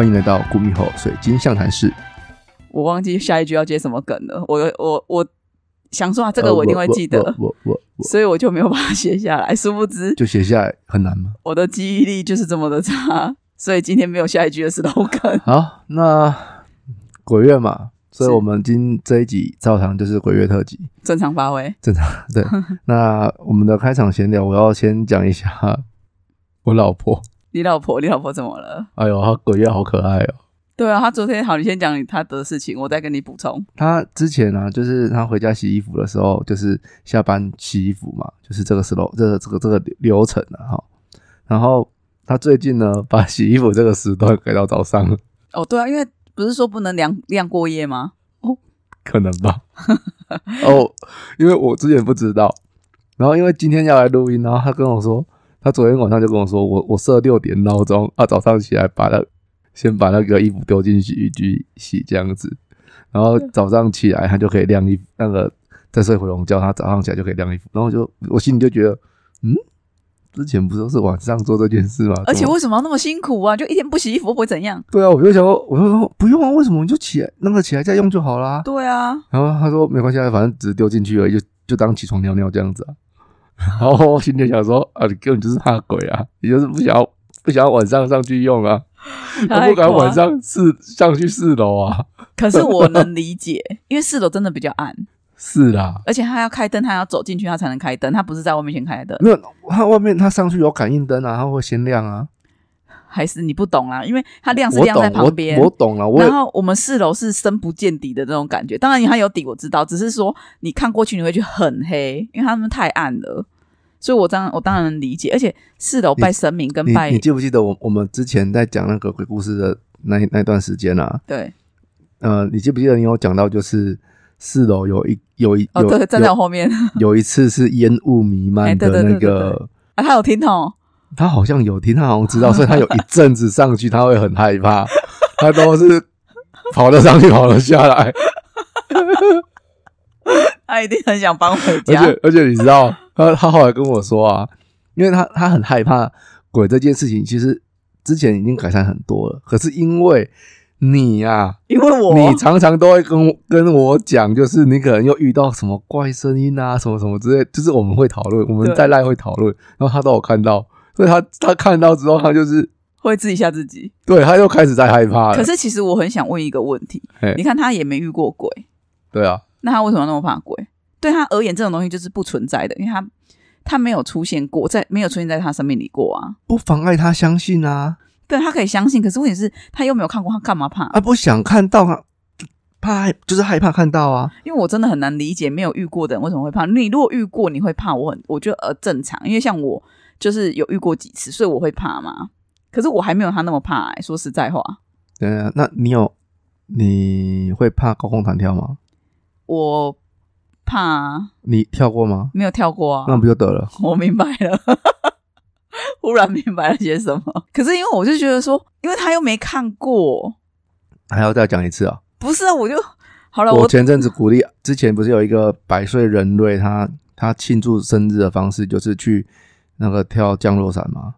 欢迎来到古米后水晶象谈室。我忘记下一句要接什么梗了。我我我想说啊，这个我一定会记得，呃我我所以我就没有把它写下来。殊不知就写下来很难吗？我的记忆力就是这么的差，所以今天没有下一句的 slogan。好，那鬼月嘛，所以我们今这一集照常就是鬼月特辑，正常发挥，正常对。那我们的开场闲聊，我要先讲一下我老婆。你老婆，你老婆怎么了？哎呦，她鬼月好可爱哦。对啊，她昨天好，你先讲你她的事情，我再跟你补充。她之前啊，就是她回家洗衣服的时候，就是下班洗衣服嘛，就是这个 slow 这个这个这个流程啊哈。然后她最近呢，把洗衣服这个时段改到早上了，哦，对啊，因为不是说不能晾晾过夜吗？哦可能吧。哦，因为我之前不知道，然后因为今天要来录音，然后她跟我说，她昨天晚上就跟我说，我我设六点闹钟，啊，早上起来把那先把那个衣服丢进洗衣机洗这样子，然后早上起来他就可以晾衣服，那个再睡回笼觉，他早上起来就可以晾衣服，然后我就我心里就觉得，嗯，之前不都是晚上做这件事吗？而且为什么要那么辛苦啊？就一天不洗衣服会不会怎样？对啊，我就想说，我就说不用啊，为什么你就起来那个起来再用就好啦？对啊，然后他说没关系，啊，反正只是丢进去而已，就就当起床尿尿这样子啊。然后我心里想说啊，你根本就是怕鬼啊，你就是不想要不想要晚上上去用啊，我不敢晚上四上去四楼啊。可是我能理解，因为四楼真的比较暗，是啦，而且他要开灯，他要走进去，他才能开灯，他不是在外面先开灯。没有他外面他上去有感应灯啊，他会先亮啊。还是你不懂啦，因为它亮是我亮在旁边，我懂了，然后我们四楼是深不见底的那种感觉。当然它有底，我知道，只是说你看过去你会觉得很黑，因为它们太暗了。所以我当我当然能理解，而且四楼拜神明跟你拜你记不记得我我们之前在讲那个鬼故事的那那段时间啊？对呃，你记不记得你有讲到就是四楼有一有一有哦对，站在后面有一次是烟雾弥漫的那对对对个，啊，他有听哦，他好像有听，他好像知道，所以他有一阵子上去他会很害怕，他都是跑得上去，跑得下来，他一定很想搬回家。而。且而且你知道，他他后来跟我说啊，因为他他很害怕鬼这件事情，其实之前已经改善很多了，可是因为你呀、因为我？你常常都会跟我跟我讲，就是你可能又遇到什么怪声音啊，什么什么之类，就是我们会讨论，我们对。在赖会讨论，然后他都有看到，所以他他看到之后，他就是会自己吓自己。对，他又开始在害怕了。可是其实我很想问一个问题嘿，你看他也没遇过鬼，对啊，那他为什么那么怕鬼？对他而言，这种东西就是不存在的，因为他他没有出现过，在没有出现在他生命里过啊。不妨碍他相信啊，对他可以相信，可是问题是，他又没有看过，他干嘛怕？啊，不想看到啊，怕害就是害怕看到啊。因为我真的很难理解，没有遇过的人为什么会怕。你如果遇过，你会怕，我很我觉得呃正常，因为像我就是有遇过几次，所以我会怕嘛。可是我还没有他那么怕、欸，说实在话，对啊，那你有你会怕高空弹跳吗？我怕你跳过吗？没有跳过啊。那不就得了？我明白了，忽然明白了些什么。可是因为我就觉得说，因为他又没看过，还要再讲一次啊？不是啊，我就好了，我我前阵子鼓励，之前不是有一个百岁人瑞，他他庆祝生日的方式就是去那个跳降落伞嘛，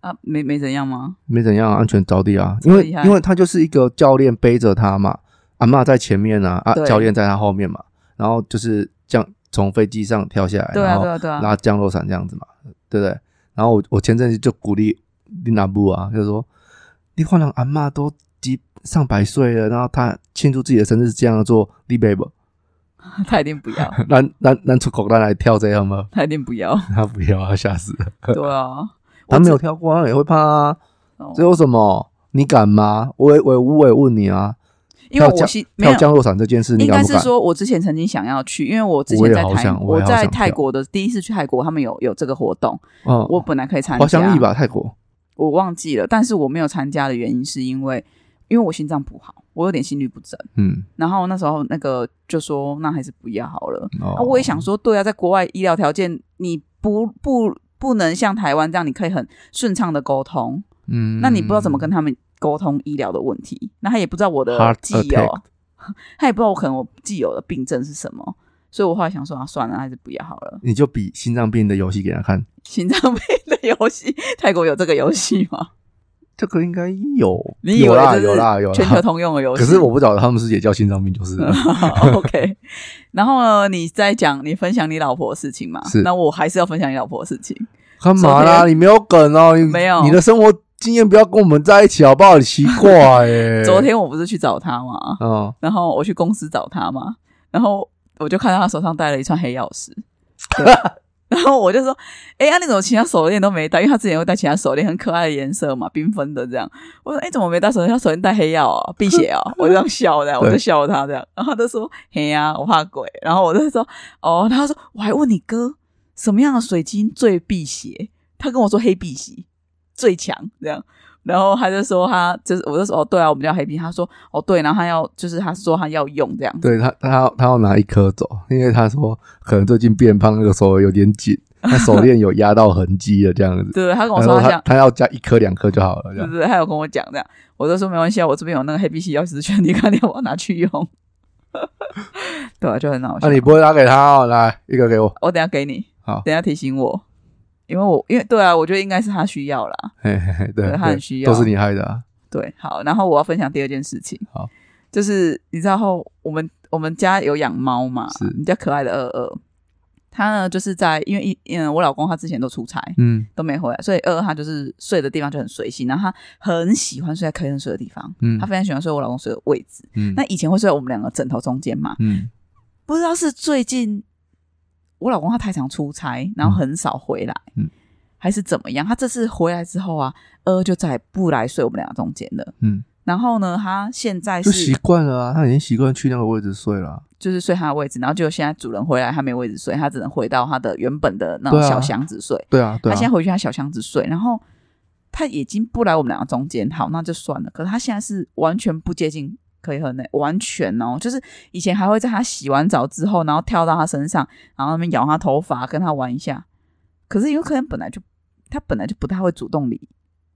啊没没怎样吗？没怎样，安全着地啊，因为因为他就是一个教练背着他嘛，阿嬷在前面啊，啊教练在他后面嘛，然后就是降从飞机上跳下来，对啊然后对啊对啊，拉降落伞这样子嘛，对不对？然后我我前阵子就鼓励丽娜布啊，就是说你换了阿嬷都几上百岁了，然后他庆祝自己的生日是这样做，你背不？他一定不要，咱咱咱出口咱来跳这样吗？他一定不要，他不要，啊吓死了。对啊，他没有跳过，他也会怕啊。哦这有什么？你敢吗？我也我也我也问你啊，因为我心没有。跳降落伞这件事，你应？该是说，我之前曾经想要去，因为我之前在泰，我在泰国的第一次去泰国，他们有有这个活动，嗯，我本来可以参加，滑翔翼吧，泰国。我忘记了，但是我没有参加的原因是因为，因为我心脏不好，我有点心律不整，嗯，然后那时候那个就说，那还是不要好了。哦啊，我也想说，对啊，在国外医疗条件，你不不不能像台湾这样，你可以很顺畅的沟通，嗯，那你不知道怎么跟他们沟通医疗的问题，那他也不知道我的既有，他也不知道我可能我既有的病症是什么，所以我后来想说啊，算了，还是不要好了。你就比心脏病的游戏给他看，心脏病的游戏，泰国有这个游戏吗？这个应该有，你以有啦为有啦有全球。通用的游戏？可是我不晓得他们是也叫心脏病，就是 OK，然后呢，你在讲你分享你老婆的事情嘛？是那我还是要分享你老婆的事情。干嘛啦？你没有梗哦，你没有你的生活经验不要跟我们在一起好不好？你奇怪耶。昨天我不是去找他嘛，嗯，然后我去公司找他嘛，然后我就看到他手上戴了一串黑曜石，对 然后我就说：“哎呀，你怎么其他手链都没戴？因为他之前会戴其他手链，很可爱的颜色嘛，缤纷的这样。”我说：“哎，怎么没戴手链？他手链戴黑曜啊，辟邪啊！”我这样笑的，我就笑他这样，然后他就说：“嘿呀、我怕鬼。”然后我就说：“哦。”他说：“我还问你哥，什么样的水晶最辟邪？”他跟我说黑碧玺最强这样。然后他就说他就是，我就说哦对啊，我们叫黑皮。他说哦对，然后他要就是他说他要用这样，对他，他要他要拿一颗走，因为他说可能最近变胖，那个手有点紧，他手链有压到痕迹了，这样子。对，他跟我说他想，他他要加一颗两颗就好了。对对对，他有跟我讲这样，我就说没关系啊，我这边有那个黑碧玺钥匙圈，你看你要不要拿去用？对啊，就很好笑。那你不会拿给他哦？来一个给我。我等一下给你，好等一下提醒我，因为我因为对啊，我觉得应该是他需要啦。嘿嘿嘿，对，对他很需要。都是你害的啊。对，好，然后我要分享第二件事情，好，就是你知道后我们我们家有养猫嘛，是。你家可爱的二二，他呢就是在因为一嗯我老公他之前都出差嗯。都没回来，所以二二他就是睡的地方就很随性，然后他很喜欢睡在客人睡的地方，嗯。他非常喜欢睡我老公睡的位置，嗯。那以前会睡在我们两个枕头中间嘛，嗯。不知道是最近我老公他太常出差，然后很少回来，嗯还是怎么样？他这次回来之后啊，呃就再也不来睡我们两个中间了。嗯，然后呢，他现在就习是惯了啊，他已经习惯去那个位置睡了啊。就是睡他的位置，然后就现在主人回来，他没位置睡，他只能回到他的原本的那种小箱子睡。对啊，对啊他现。在回去他小箱子睡，然后他已经不来我们两个中间，好，那就算了。可是他现在是完全不接近可以喝内，完全哦，就是以前还会在他洗完澡之后，然后跳到他身上，然后那边咬他头发，跟他玩一下。可是有可能本来就他本来就不太会主动理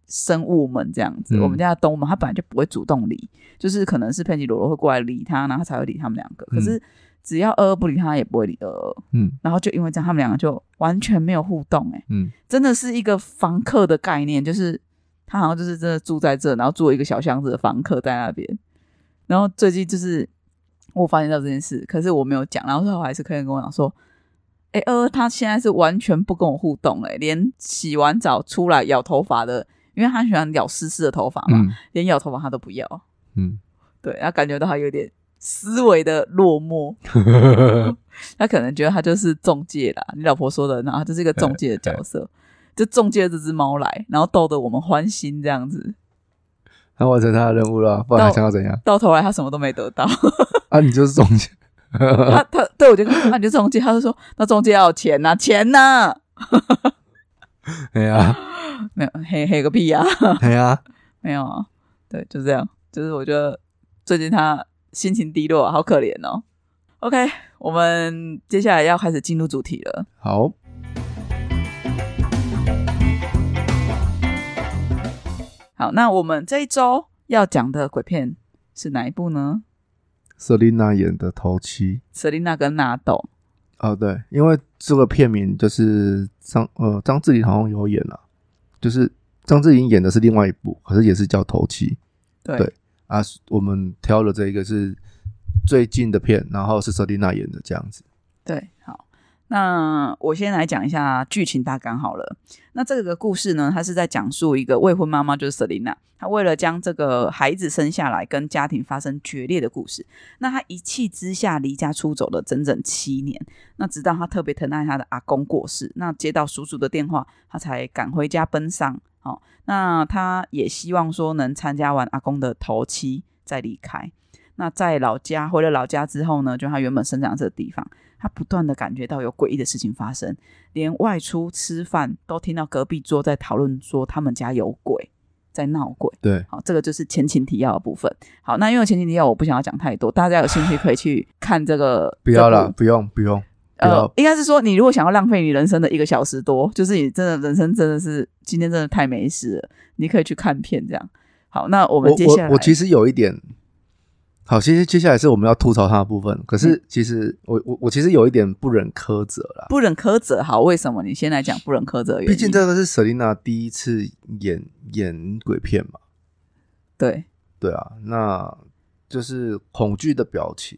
生物们这样子，嗯我们家的动物们他本来就不会主动理，就是可能是佩吉罗罗会过来理他，然后他才会理他们两个。可是只要二二不理他，也不会理二二。嗯然后就因为这样，他们两个就完全没有互动、欸，嗯真的是一个房客的概念，就是他好像就是真的住在这，然后住了一个小箱子的房客在那边。然后最近就是我发现到这件事，可是我没有讲，然后后还是客人跟我讲说，哎、呃，他现在是完全不跟我互动、欸，连洗完澡出来咬头发的，因为他喜欢咬湿湿的头发嘛，嗯连咬头发他都不要。嗯，对，他感觉到他有点思维的落寞，他可能觉得他就是中介啦。你老婆说的，然后他就是一个中介的角色，就中介这只猫来，然后逗得我们欢心这样子。他完成他的任务了，不然还想要怎样？到头来他什么都没得到，啊，你就是中间。他他对我就那你就中介，他就说那中介要有钱呐、钱呐、哎呀，没有黑黑个屁呀、哎呀，没有啊，对，就这样，就是我觉得最近他心情低落，好可怜哦。OK，我们接下来要开始进入主题了。好，好，那我们这一周要讲的鬼片是哪一部呢瑟琳娜演的头七。？Selina 跟纳豆。哦，对，因为这个片名就是张呃张智霖好像有演了，就是张智霖演的是另外一部，可是也是叫头七对，对啊。我们挑了这一个是最近的片，然后是瑟琳娜演的这样子。对，好，那我先来讲一下剧情大纲好了。那这个故事呢，它是在讲述一个未婚妈妈，就是 Selina，她为了将这个孩子生下来，跟家庭发生决裂的故事。那她一气之下离家出走了整整七年。那直到她特别疼爱她的阿公过世，那接到叔叔的电话，她才赶回家奔丧。哦，那她也希望说能参加完阿公的头七再离开。那在老家回了老家之后呢，就她原本生长这个地方。他不断的感觉到有诡异的事情发生，连外出吃饭都听到隔壁桌在讨论说他们家有鬼在闹鬼。对，好，这个就是前情提要的部分。好，那因为前情提要我不想要讲太多，大家有兴趣可以去看这个。不要了，不用不用，呃要，应该是说你如果想要浪费你人生的一个小时多，就是你真的人生真的是今天真的太没事了，你可以去看片这样。好，那我们接下来我我其实有一点好，其实接下来是我们要吐槽他的部分。可嗯是其实我我我其实有一点不忍苛责啦，不忍苛责，好，为什么？你先来讲不忍苛责的原因。毕竟这个是 Selina 第一次演演鬼片嘛，对，对啊，那就是恐惧的表情，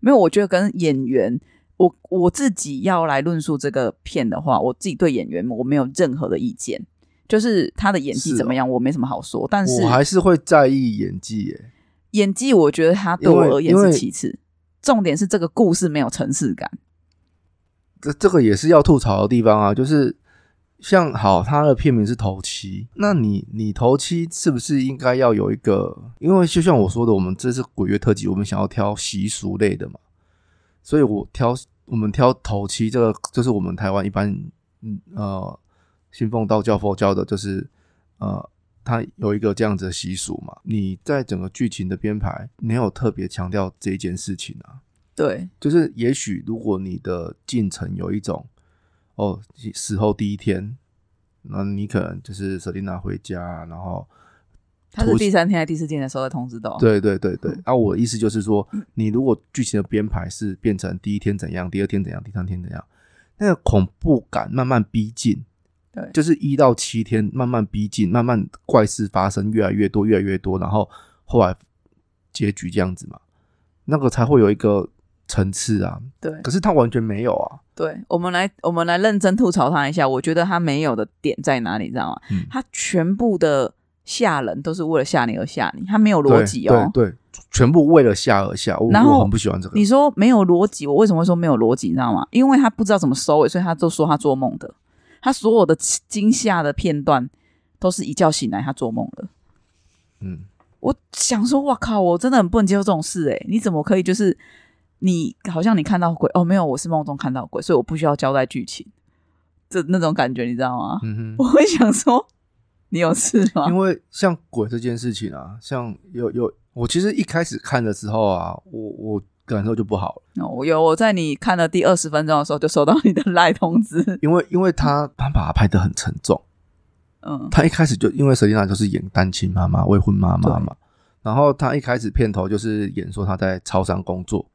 没有，我觉得跟演员，我我自己要来论述这个片的话，我自己对演员我没有任何的意见，就是他的演技怎么样，我没什么好说。但是我还是会在意演技耶。演技，我觉得他对我而言是其次，重点是这个故事没有层次感。这这个也是要吐槽的地方啊，就是像好，他的片名是头七，那你你头七是不是应该要有一个？因为就像我说的，我们这是鬼月特辑，我们想要挑习俗类的嘛，所以我挑我们挑头七这个，就是我们台湾一般嗯呃信奉道教、佛教的，就是呃。它有一个这样子的习俗嘛？你在整个剧情的编排没有特别强调这件事情啊，对，就是也许如果你的进程有一种哦，死后第一天，那你可能就是 Selina 回家，然后他是第三天还是第四天的时候才通知到。对对对对嗯，啊，我的意思就是说，你如果剧情的编排是变成第一天怎样，第二天怎样，第三天怎样，那个恐怖感慢慢逼近，对就是一到七天慢慢逼近，慢慢怪事发生越来越多，越来越多，然后后来结局这样子嘛，那个才会有一个层次啊。对可是他完全没有啊。对，我们来我们来认真吐槽他一下。我觉得他没有的点在哪里，你知道吗？嗯他全部的吓人都是为了吓你而吓你，他没有逻辑哦。对对，全部为了吓而吓，我然后我很不喜欢这个。你说没有逻辑，我为什么会说没有逻辑？你知道吗？因为他不知道怎么收尾，所以他就说他做梦的。他所有的惊吓的片段都是一觉醒来他做梦了。嗯，我想说，哇靠，我真的很不能接受这种事诶、你怎么可以就是你好像你看到鬼哦，没有，我是梦中看到鬼，所以我不需要交代剧情，这那种感觉你知道吗？嗯 我会想说，你有事吗，？因为像鬼这件事情啊，像有有，我其实一开始看的时候啊，我我感受就不好了，哦我有我在你看了第二十分钟的时候就收到你的 赖通知，因为因为他他把他拍的很沉重，嗯，他一开始就因为 Selina 就是演单亲妈妈、未婚妈妈嘛，然后他一开始片头就是演说他在超商工作，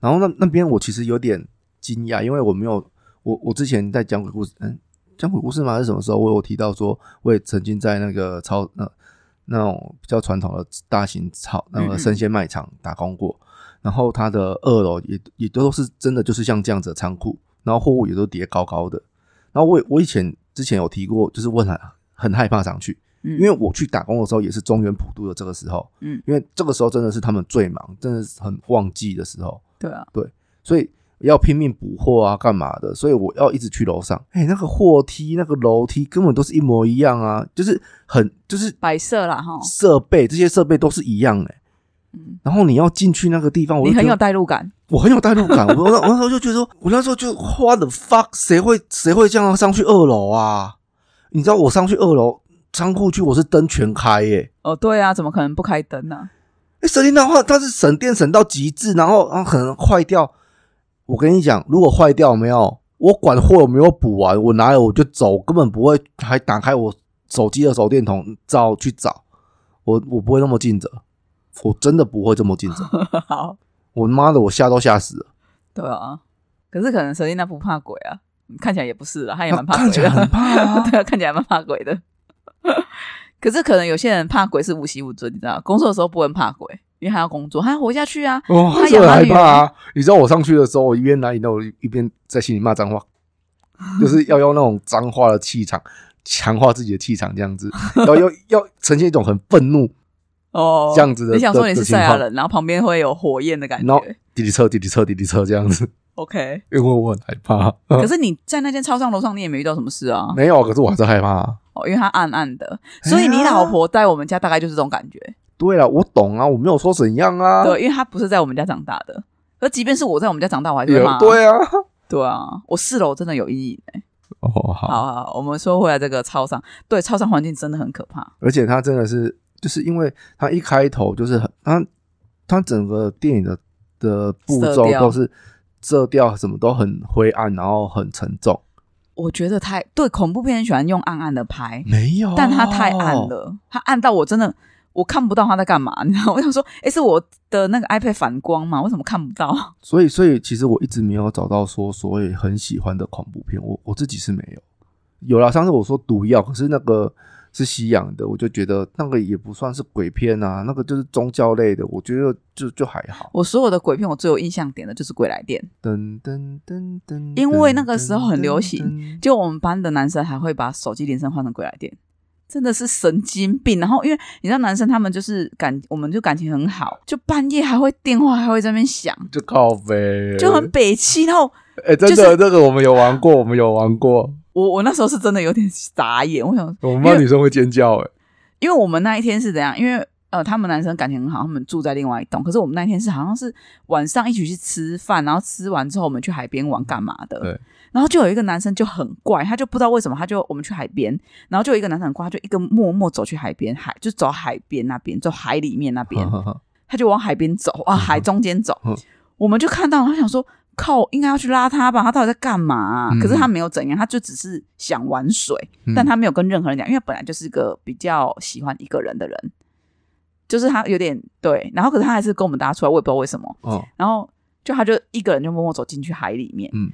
然后那那边我其实有点惊讶，因为我没有我我之前在讲鬼故事，嗯，讲鬼故事吗？是什么时候我有提到说，我也曾经在那个超那那种比较传统的大型超那个生鲜卖场打工过，然后它的二楼也也都是真的就是像这样子的仓库，然后货物也都叠高高的，然后我我以前之前有提过，就是我很很害怕上去，因因为我去打工的时候也是中原普渡的这个时候，嗯，因为这个时候真的是他们最忙，真的是很旺季的时候，对啊，对所以要拼命补货啊，干嘛的？所以我要一直去楼上。哎、那个货梯、那个楼梯根本都是一模一样啊，就是很就是摆设啦哈，设备这些设备都是一样哎、嗯，然后你要进去那个地方，你很有代入感，我很有代入感。我 我那时候就觉得说，我那时候就 what the fuck，谁会谁会这样上去二楼啊？你知道我上去二楼仓库去，我是灯全开耶、哦，对啊，怎么可能不开灯呢、欸，神电的话，它是省电省到极致，然后然后可能坏掉。我跟你讲，如果坏掉有没有，我管货有没有补完，我拿了我就走，根本不会还打开我手机的手电筒照去找。我我不会那么尽责，我真的不会这么尽责。好，我妈的，我吓都吓死了。对啊，可是可能神丽娜不怕鬼啊，看起来也不是了，她也她蛮怕鬼的，看起来很怕啊 对啊，看起来蛮怕鬼的。可是可能有些人怕鬼是无习无尊，你知道，工作的时候不能怕鬼，因为他要工作，他要活下去啊。哦，他是很害怕啊！你知道我上去的时候，我一边拿饮料，我一边在心里骂脏话，就是要用那种脏话的气场强化自己的气场，这样子，要要要呈现一种很愤怒哦，这样子的。你想说你是赛亚人，然后旁边会有火焰的感然后觉滴滴车、滴滴车、滴滴车这样子，？OK，因为我很害怕。可是你在那间超商楼上，你也没遇到什么事啊？没有，可是我还是害怕啊。哦，因为它暗暗的，所以你老婆在我们家大概就是这种感觉。对了，我懂啊，我没有说怎样啊。对，因为她不是在我们家长大的。可即便是我在我们家长大，我还是会有骂。对啊。对啊，我四楼真的有阴影欸哦，好。好好，我们说回来这个超商，对，超商环境真的很可怕。而且它真的是，就是因为它一开头就是很，它它整个电影的的步骤都是色调什么都很灰暗，然后很沉重。我觉得太对恐怖片喜欢用暗暗的拍，没有，但它太暗。了，它暗到我真的我看不到他在干嘛，你知道？我想说，哎，是我的那个 iPad 反光吗？为什么看不到？所以，所以其实我一直没有找到说所谓很喜欢的恐怖片，我我自己是没有。有了，上次我说毒药，可是那个是西洋的，我就觉得那个也不算是鬼片啊，那个就是宗教类的，我觉得就就还好。我所有的鬼片，我最有印象点的就是《鬼来电》，噔噔噔噔，因为那个时候很流行，就我们班的男生还会把手机铃声换成《鬼来电》。真的是神经病，然后因为你知道男生他们就是感，我们就感情很好，就半夜还会电话还会在那边响，就靠呗，就很北气。然后，哎，真的这个我们有玩过，我们有玩过。我我那时候是真的有点傻眼，我想我们班女生会尖叫，哎，因为我们那一天是怎样？因为呃，他们男生感情很好，他们住在另外一栋，可是我们那一天是好像是晚上一起去吃饭，然后吃完之后我们去海边玩干嘛的？对。然后就有一个男生就很怪，他就不知道为什么，他就我们去海边，然后就有一个男生很怪，就一个默默走去海边，海就走海边那边，走海里面那边，他就往海边走啊，海中间走，我们就看到，他想说靠，应该要去拉他吧，他到底在干嘛？可是他没有怎样，他就只是想玩水，但他没有跟任何人讲，因为本来就是个比较喜欢一个人的人，就是他有点对，然后可是他还是跟我们搭出来，我也不知道为什么，然后就他就一个人就默默走进去海里面，嗯。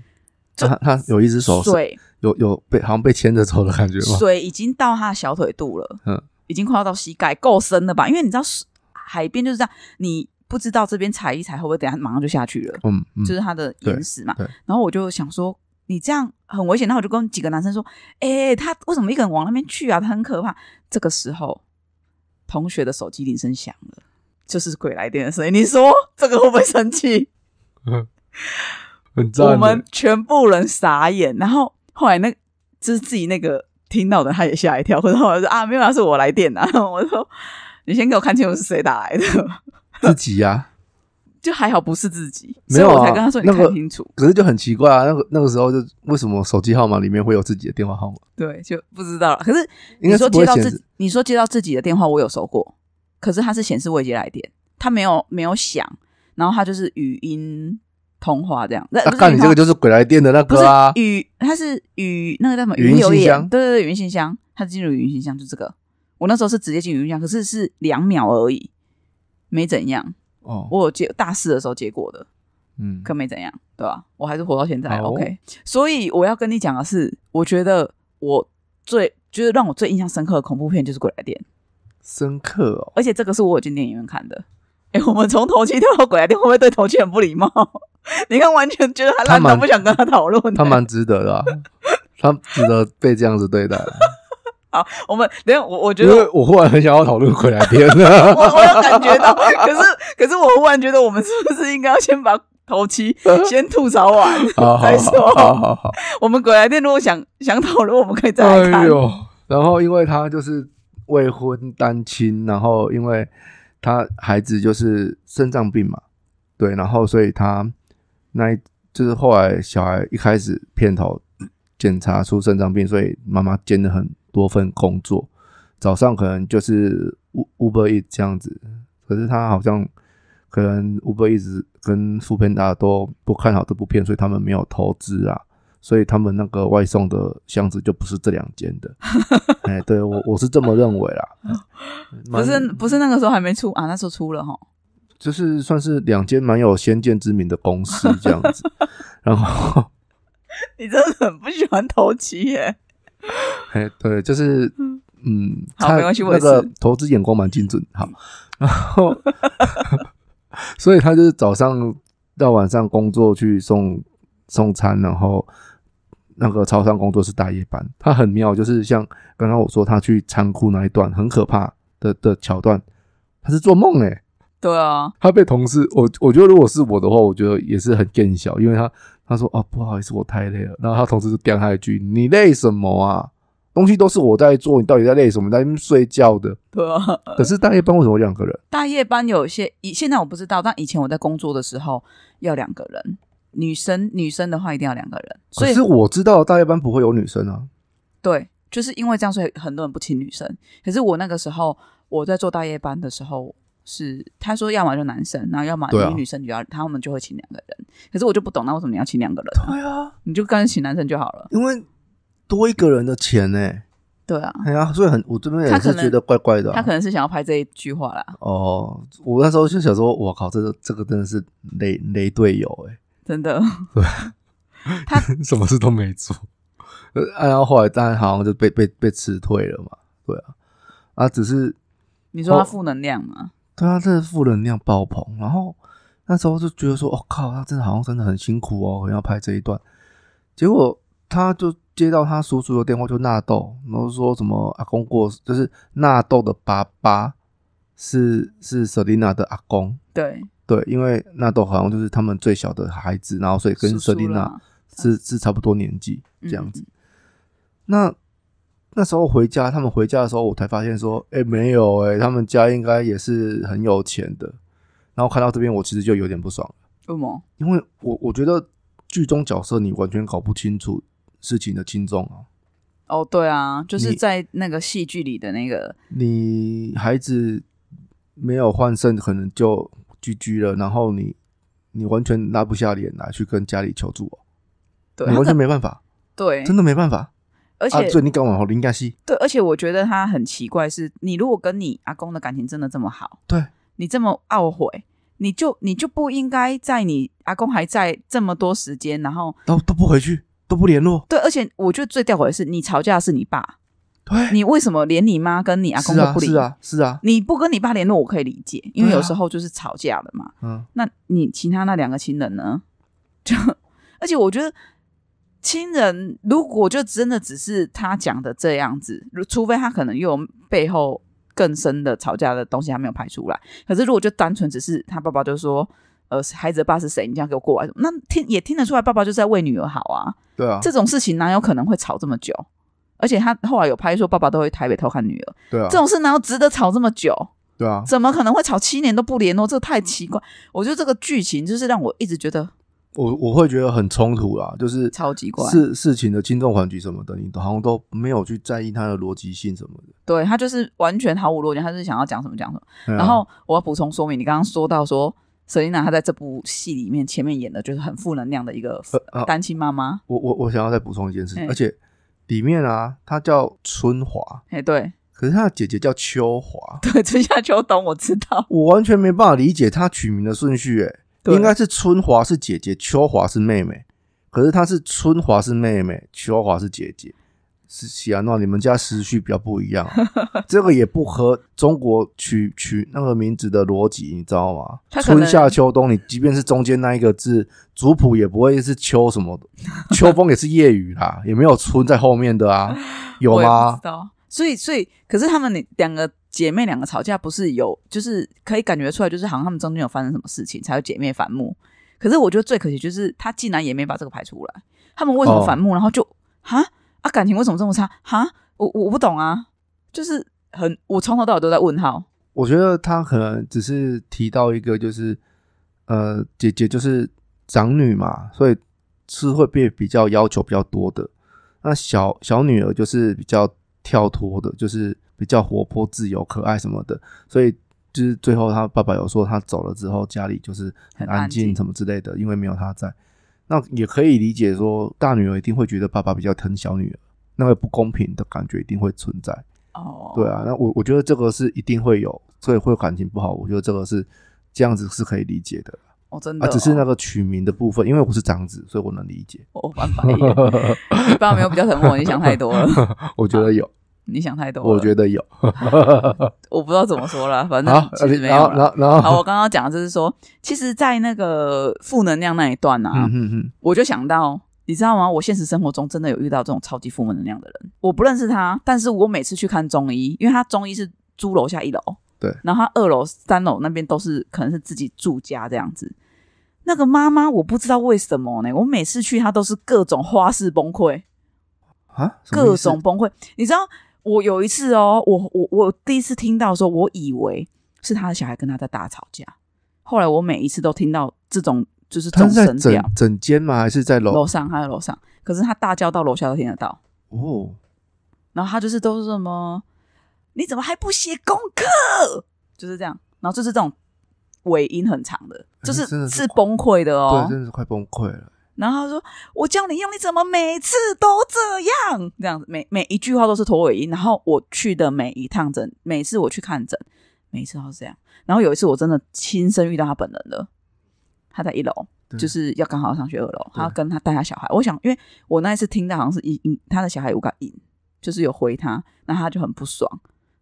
他他有一只手，水有有被好像被牵着走的感觉吗？水已经到他的小腿肚了，嗯，已经快要到膝盖，够深了吧？因为你知道海边就是这样，你不知道这边踩一踩会不会等下马上就下去了，嗯，就是它的岩石嘛。然后我就想说，你这样很危险。那我就跟几个男生说，哎，他为什么一个人往那边去啊？他很可怕。这个时候，同学的手机铃声响了，就是鬼来电的声音。你说这个会不会生气？我们全部人傻眼，然后后来那就是自己那个听到的，他也吓一跳。然后我说啊，没有，是我来电的。我说你先给我看清楚是谁打来的。自己呀，就还好不是自己，没有我才跟他说你看清楚。可是就很奇怪啊，那个那个时候就为什么手机号码里面会有自己的电话号码？对，就不知道了。可是你说接到自你说接到自己的电话，我有收过，可是它是显示未接来电，它没有没有响，然后它就是语音。通话这样，那看你这个就是鬼来电的那个啊，语它是语那个叫什么语音信箱，对对对，语音信箱，它进入语音信箱就这个。我那时候是直接进语音信箱，可是是两秒而已，没怎样。哦，我有接大四的时候接过的，嗯，可没怎样，对吧？我还是活到现在，OK。所以我要跟你讲的是，我觉得我最就是让我最印象深刻的恐怖片就是鬼来电，深刻哦。而且这个是我有进电影院看的。哎，我们从头七跳到鬼来电，会不会对头七很不礼貌？你看，完全觉得他烂到不想跟他讨论。他蛮值得的，他值得被这样子对待。好，我们等下我我觉得，我忽然很想要讨论鬼来电了。我我有感觉到，可是可是我忽然觉得，我们是不是应该要先把头七先吐槽完 再说？好好好，我们鬼来电如果想想讨论，我们可以再来看。然后，因为他就是未婚单亲，然后因为。他孩子就是肾脏病嘛，对，然后所以他那就是后来小孩一开始片头检查出肾脏病，所以妈妈煎的很多份工作，早上可能就是 Uber E 这样子，可是他好像可能 Uber 一直跟副片大家都不看好这部片，所以他们没有投资啊。所以他们那个外送的箱子就不是这两间的，哎，对我我是这么认为啦。不是不是那个时候还没出啊，那时候出了哈。就是算是两间蛮有先见之明的公司这样子。然后你真的很不喜欢投机耶？哎，对，就是嗯，好，没关系，那个投资眼光蛮精准。好，然后所以他就是早上到晚上工作去送送餐，然后。那个超商工作是大夜班，他很妙，就是像刚刚我说他去仓库那一段很可怕的的桥段，他是做梦哎，对啊，他被同事，我我觉得如果是我的话，我觉得也是很更小，因为他他说哦不好意思我太累了，然后他同事就讲他一句你累什么啊？东西都是我在做，你到底在累什么？在睡觉的，对啊。可是大夜班为什么两个人？大夜班有些以现在我不知道，但以前我在工作的时候要两个人。女生女生的话一定要两个人，所以是我知道大夜班不会有女生啊。对，就是因为这样，所以很多人不请女生。可是我那个时候我在做大夜班的时候，是他说要么就男生，然后要么女女生就要他们就会请两个人。可是我就不懂，那为什么你要请两个人？对啊，你就干脆请男生就好了。因为多一个人的钱呢。对啊，哎呀，所以很我这边也是觉得怪怪的啊、他可能是想要拍这一句话啦，哦，我那时候就想说，我靠，这个这个真的是雷雷队友哎、真的。对，他 什么事都没做。然后后来当然好像就被被被辞退了嘛，对啊，啊，只是你说他负能量嘛？对啊，这负能量爆棚，然后那时候就觉得说，哦靠，他真的好像真的很辛苦哦，很要拍这一段。结果他就接到他叔叔的电话，就纳豆，然后说什么阿公过世，就是纳豆的爸爸是是 Selina 的阿公，对，对，因为纳豆好像就是他们最小的孩子，然后所以跟叔叔 Selina 啦是是差不多年纪这样子。嗯那那时候回家，他们回家的时候，我才发现说，哎、没有哎、他们家应该也是很有钱的。然后看到这边，我其实就有点不爽了，为什么？因为我我觉得剧中角色你完全搞不清楚事情的轻重啊。哦，对啊，就是在那个戏剧里的那个，你孩子没有换肾，可能就居居了，然后你你完全拉不下脸来去跟家里求助、哦，对，你完全没办法，对，真的没办法。而且、对，而且我觉得他很奇怪是，你如果跟你阿公的感情真的这么好，对你这么懊悔，你就你就不应该在你阿公还在这么多时间，然后都都不回去，都不联络，对，而且我觉得最吊诡的是，你吵架是你爸，对，你为什么连你妈跟你阿公都不理？是啊是啊，你不跟你爸联络，我可以理解，因为有时候就是吵架了嘛。嗯，那你其他那两个亲人呢？就而且我觉得亲人如果就真的只是他讲的这样子，如除非他可能又有背后更深的吵架的东西，他没有拍出来。可是如果就单纯只是他爸爸就说。呃，孩子的爸是谁？你这样给我过来，那听也听得出来，爸爸就是在为女儿好啊。对啊，这种事情哪有可能会吵这么久？而且他后来有拍说，爸爸都会台北偷看女儿，对啊这，种事哪有值得吵这么久？对啊，怎么可能会吵七年都不联络？这个太奇怪。我觉得这个剧情就是让我一直觉得我我会觉得很冲突啦，就是超级怪。事事情的轻重缓急什么的，你都好像都没有去在意它的逻辑性什么的。对他就是完全毫无逻辑，他是想要讲什么讲什么。啊然后我要补充说明，你刚刚说到说 Selina 她在这部戏里面前面演的就是很负能量的一个单亲妈妈。我我我想要再补充一件事，哎而且里面啊，她叫春华，哎，对可是她的姐姐叫秋华，对，春夏秋冬我知道。我完全没办法理解她取名的顺序，哎，对应该是春华是姐姐，秋华是妹妹，可是她是春华是妹妹，秋华是姐姐。是喜安诺，你们家时序比较不一样啊、这个也不合中国取取那个名字的逻辑，你知道吗？春夏秋冬，你即便是中间那一个字，族谱也不会是秋什么的，秋风也是夜雨啦，也没有春在后面的啊，有吗。所以，所以，可是他们两个姐妹两个吵架，不是有，就是可以感觉出来，就是好像他们中间有发生什么事情，才会姐妹反目。可是我觉得最可惜就是他竟然也没把这个排出来。他们为什么哦反目？然后就哈啊，感情为什么这么差？哈，我我不懂啊，就是很，我从头到尾都在问号。我觉得他可能只是提到一个，就是呃，姐姐就是长女嘛，所以是会被比较要求比较多的。那小小女儿就是比较跳脱的，就是比较活泼、自由、可爱什么的。所以就是最后他爸爸有说，他走了之后家里就是很安静静什么之类的，因为没有他在。那也可以理解说，大女儿一定会觉得爸爸比较疼小女儿，那个不公平的感觉一定会存在。哦，对啊，那我我觉得这个是一定会有，所以会感情不好。我觉得这个是这样子是可以理解的哦，真的、只是那个取名的部分，因为我是长子，所以我能理解。我翻白眼，你爸没有比较疼我，你想太多了，我觉得有，你想太多了。我觉得有。我不知道怎么说了，反正，其实没有然后然后，我刚刚讲的就是说，其实，在那个负能量那一段啊，我就想到，你知道吗？我现实生活中真的有遇到这种超级负能量的人。我不认识他，但是我每次去看中医，因为他中医是租楼下一楼，对，然后他二楼、三楼那边都是可能是自己住家这样子。那个妈妈，我不知道为什么呢，我每次去她都是各种花式崩溃，啊，各种崩溃。你知道，我有一次哦，我我我第一次听到的时候，我以为是他的小孩跟他在大吵架。后来我每一次都听到这种就是这种他是在整声调，整间吗？还是在楼？楼上他在楼上，可是他大叫到楼下都听得到。哦，然后他就是都是什么，你怎么还不写功课？就是这样，然后就是这种尾音很长的，就是真的是是崩溃的哦对，。真的是快崩溃了。然后他说：“我教你用，你怎么每次都这样？这样子，每每一句话都是拖尾音。然后我去的每一趟诊，每次我去看诊，每次都是这样。然后有一次我真的亲身遇到他本人了，他在一楼，就是要刚好上去二楼，他要跟他带他小孩。我想，因为我那一次听到好像是引引他的小孩有个引，就是有回他，那他就很不爽。”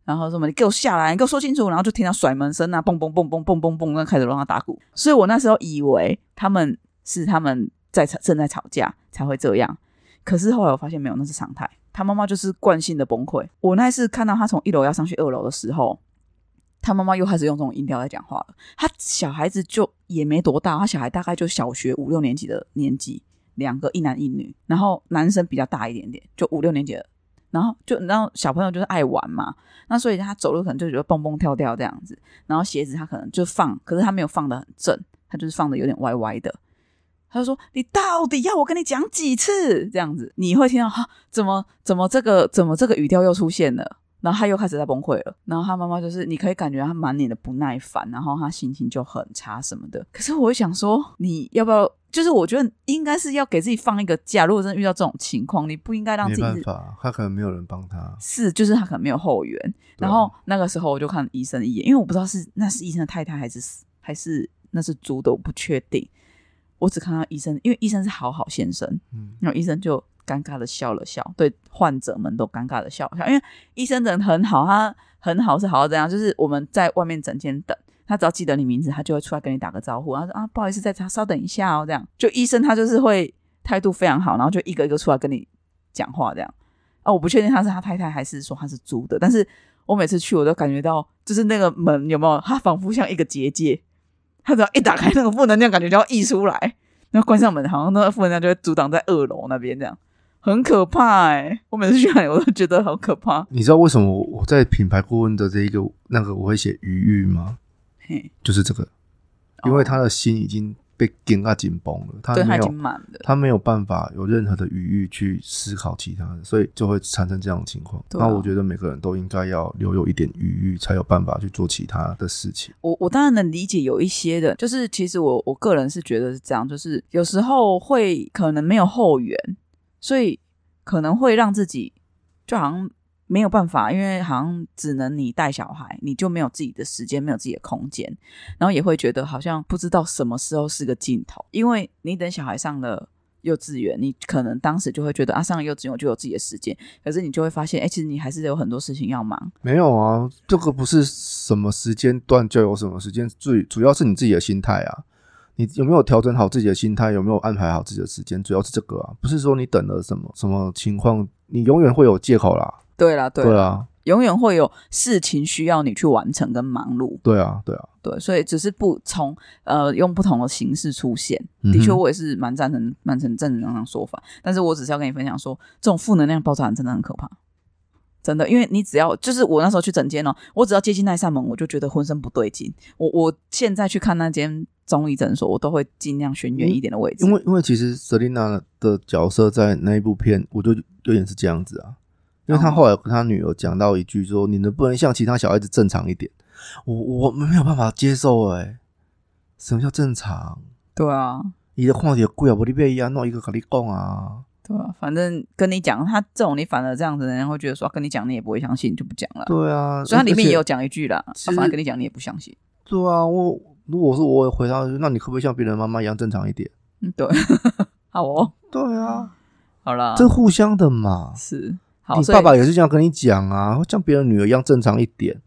然后什么？你给我下来！你给我说清楚！然后就听到甩门声啊，蹦蹦蹦蹦蹦蹦蹦，那开始让他打鼓。所以我那时候以为他们是他们在吵正在吵架才会这样，可是后来我发现没有，那是常态。他妈妈就是惯性的崩溃。我那次看到他从一楼要上去二楼的时候，他妈妈又开始用这种音调在讲话了。他小孩子就也没多大，他小孩大概就小学五六年级的年纪，两个一男一女，然后男生比较大一点点，就五六年级的。然后就你知道小朋友就是爱玩嘛，那所以他走路可能就觉得蹦蹦跳跳这样子，然后鞋子他可能就放，可是他没有放的很正，他就是放的有点歪歪的。他就说：“你到底要我跟你讲几次？这样子你会听到哈？怎么怎么这个怎么这个语调又出现了？然后他又开始在崩溃了。然后他妈妈就是你可以感觉他满脸的不耐烦，然后他心情就很差什么的。可是我会想说，你要不要？就是我觉得应该是要给自己放一个假。如果真的遇到这种情况，你不应该让自己是办法，他可能没有人帮他。是，就是他可能没有后援。然后那个时候我就看医生一眼，因为我不知道是那是医生的太太还是还是那是猪的，我不确定。我只看到医生，因为医生是好好先生，嗯，然后医生就尴尬的笑了笑，对患者们都尴尬的笑了笑，因为医生人很好，他很好是好到这样，就是我们在外面整间等，他只要记得你名字，他就会出来跟你打个招呼，然后说啊不好意思，再稍等一下哦，这样。就医生他就是会态度非常好，然后就一个一个出来跟你讲话这样。啊，我不确定他是他太太还是说他是租的，但是我每次去我都感觉到，就是那个门有没有，他仿佛像一个结界，它只要一打开，那个负能量感觉就要溢出来，然后关上门，好像那个负能量就会阻挡在二楼那边，这样。很可怕哎、我每次去那里，我都觉得好可怕。你知道为什么我我在品牌顾问的这一个那个我会写余裕吗？嘿，就是这个，因为哦他的心已经被紧啊紧绷了，他没有他没有办法有任何的余裕去思考其他的，所以就会产生这样的情况。啊那我觉得每个人都应该要留有一点余裕，才有办法去做其他的事情。我我当然能理解有一些的，就是其实我我个人是觉得是这样，就是有时候会可能没有后援，所以可能会让自己就好像没有办法，因为好像只能你带小孩，你就没有自己的时间，没有自己的空间，然后也会觉得好像不知道什么时候是个尽头，因为你等小孩上了。幼稚园，你可能当时就会觉得啊，上了幼稚园我就有自己的时间，可是你就会发现，哎、其实你还是有很多事情要忙。没有啊，这个不是什么时间段就有什么时间，最主要是你自己的心态啊。你有没有调整好自己的心态？有没有安排好自己的时间？主要是这个啊，不是说你等了什么什么情况，你永远会有借口啦。对啦，对啦对啊，永远会有事情需要你去完成跟忙碌，对啊，对啊。对，所以只是不从呃用不同的形式出现。嗯的确，我也是蛮赞成蛮成正能量的说法，但是我只是要跟你分享说，这种负能量爆炸真的很可怕，真的，因为你只要就是我那时候去整间哦，我只要接近那扇门，我就觉得浑身不对劲。我我现在去看那间中医诊所，我都会尽量选远一点的位置，因为因为其实 Selina 的角色在那一部片，我就有点是这样子啊。因为他哦后来跟他女儿讲到一句说：“你能不能像其他小孩子正常一点？”我我们没有办法接受哎、什么叫正常？对啊，你的看着贵啊，我你被伊安弄一个跟你讲啊。对啊，反正跟你讲，他这种你反而这样子的人会觉得说，啊跟你讲你也不会相信，就不讲了。对啊，所以他里面也有讲一句啦，他反而跟你讲你也不相信。对啊，我如果是我回答，那你可不可以像别人妈妈一样正常一点？嗯，对，好哦，对啊，好啦，这互相的嘛。是好，你爸爸也是这样跟你讲啊，像别人女儿一样正常一点，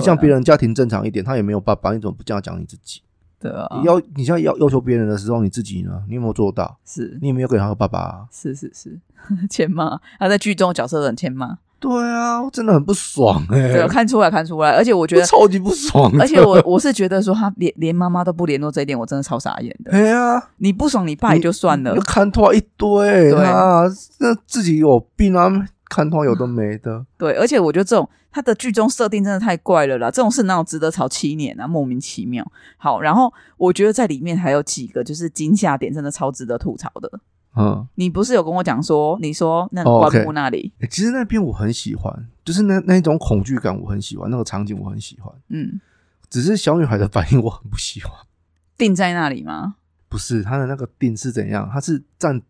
像别人家庭正常一点，他也没有爸爸，你怎么不这样讲你自己？对啊，你要你现在要要求别人的时候，你自己呢？你有没有做到？是你有没有给他个爸爸、啊？是是是，欠骂，他在剧中的角色很欠骂，对啊，我真的很不爽哎、对，看出来看出来，而且我觉得，我超级不爽。而且我我是觉得说他连连妈妈都不联络这一点，我真的超傻眼的。哎呀，你不爽你爸也就算了你，看拖一堆对啊，那自己有病啊，看通有的没的。对，而且我觉得这种他的剧中设定真的太怪了啦，这种事哪有值得吵七年啊？莫名其妙。好，然后我觉得在里面还有几个就是惊吓点，真的超值得吐槽的。嗯，你不是有跟我讲说，你说那哦棺 OK 木那里，欸其实那边我很喜欢，就是那那一种恐惧感我很喜欢，那个场景我很喜欢。嗯，只是小女孩的反应我很不喜欢。定在那里吗？不是他的那个定是怎样？他是站，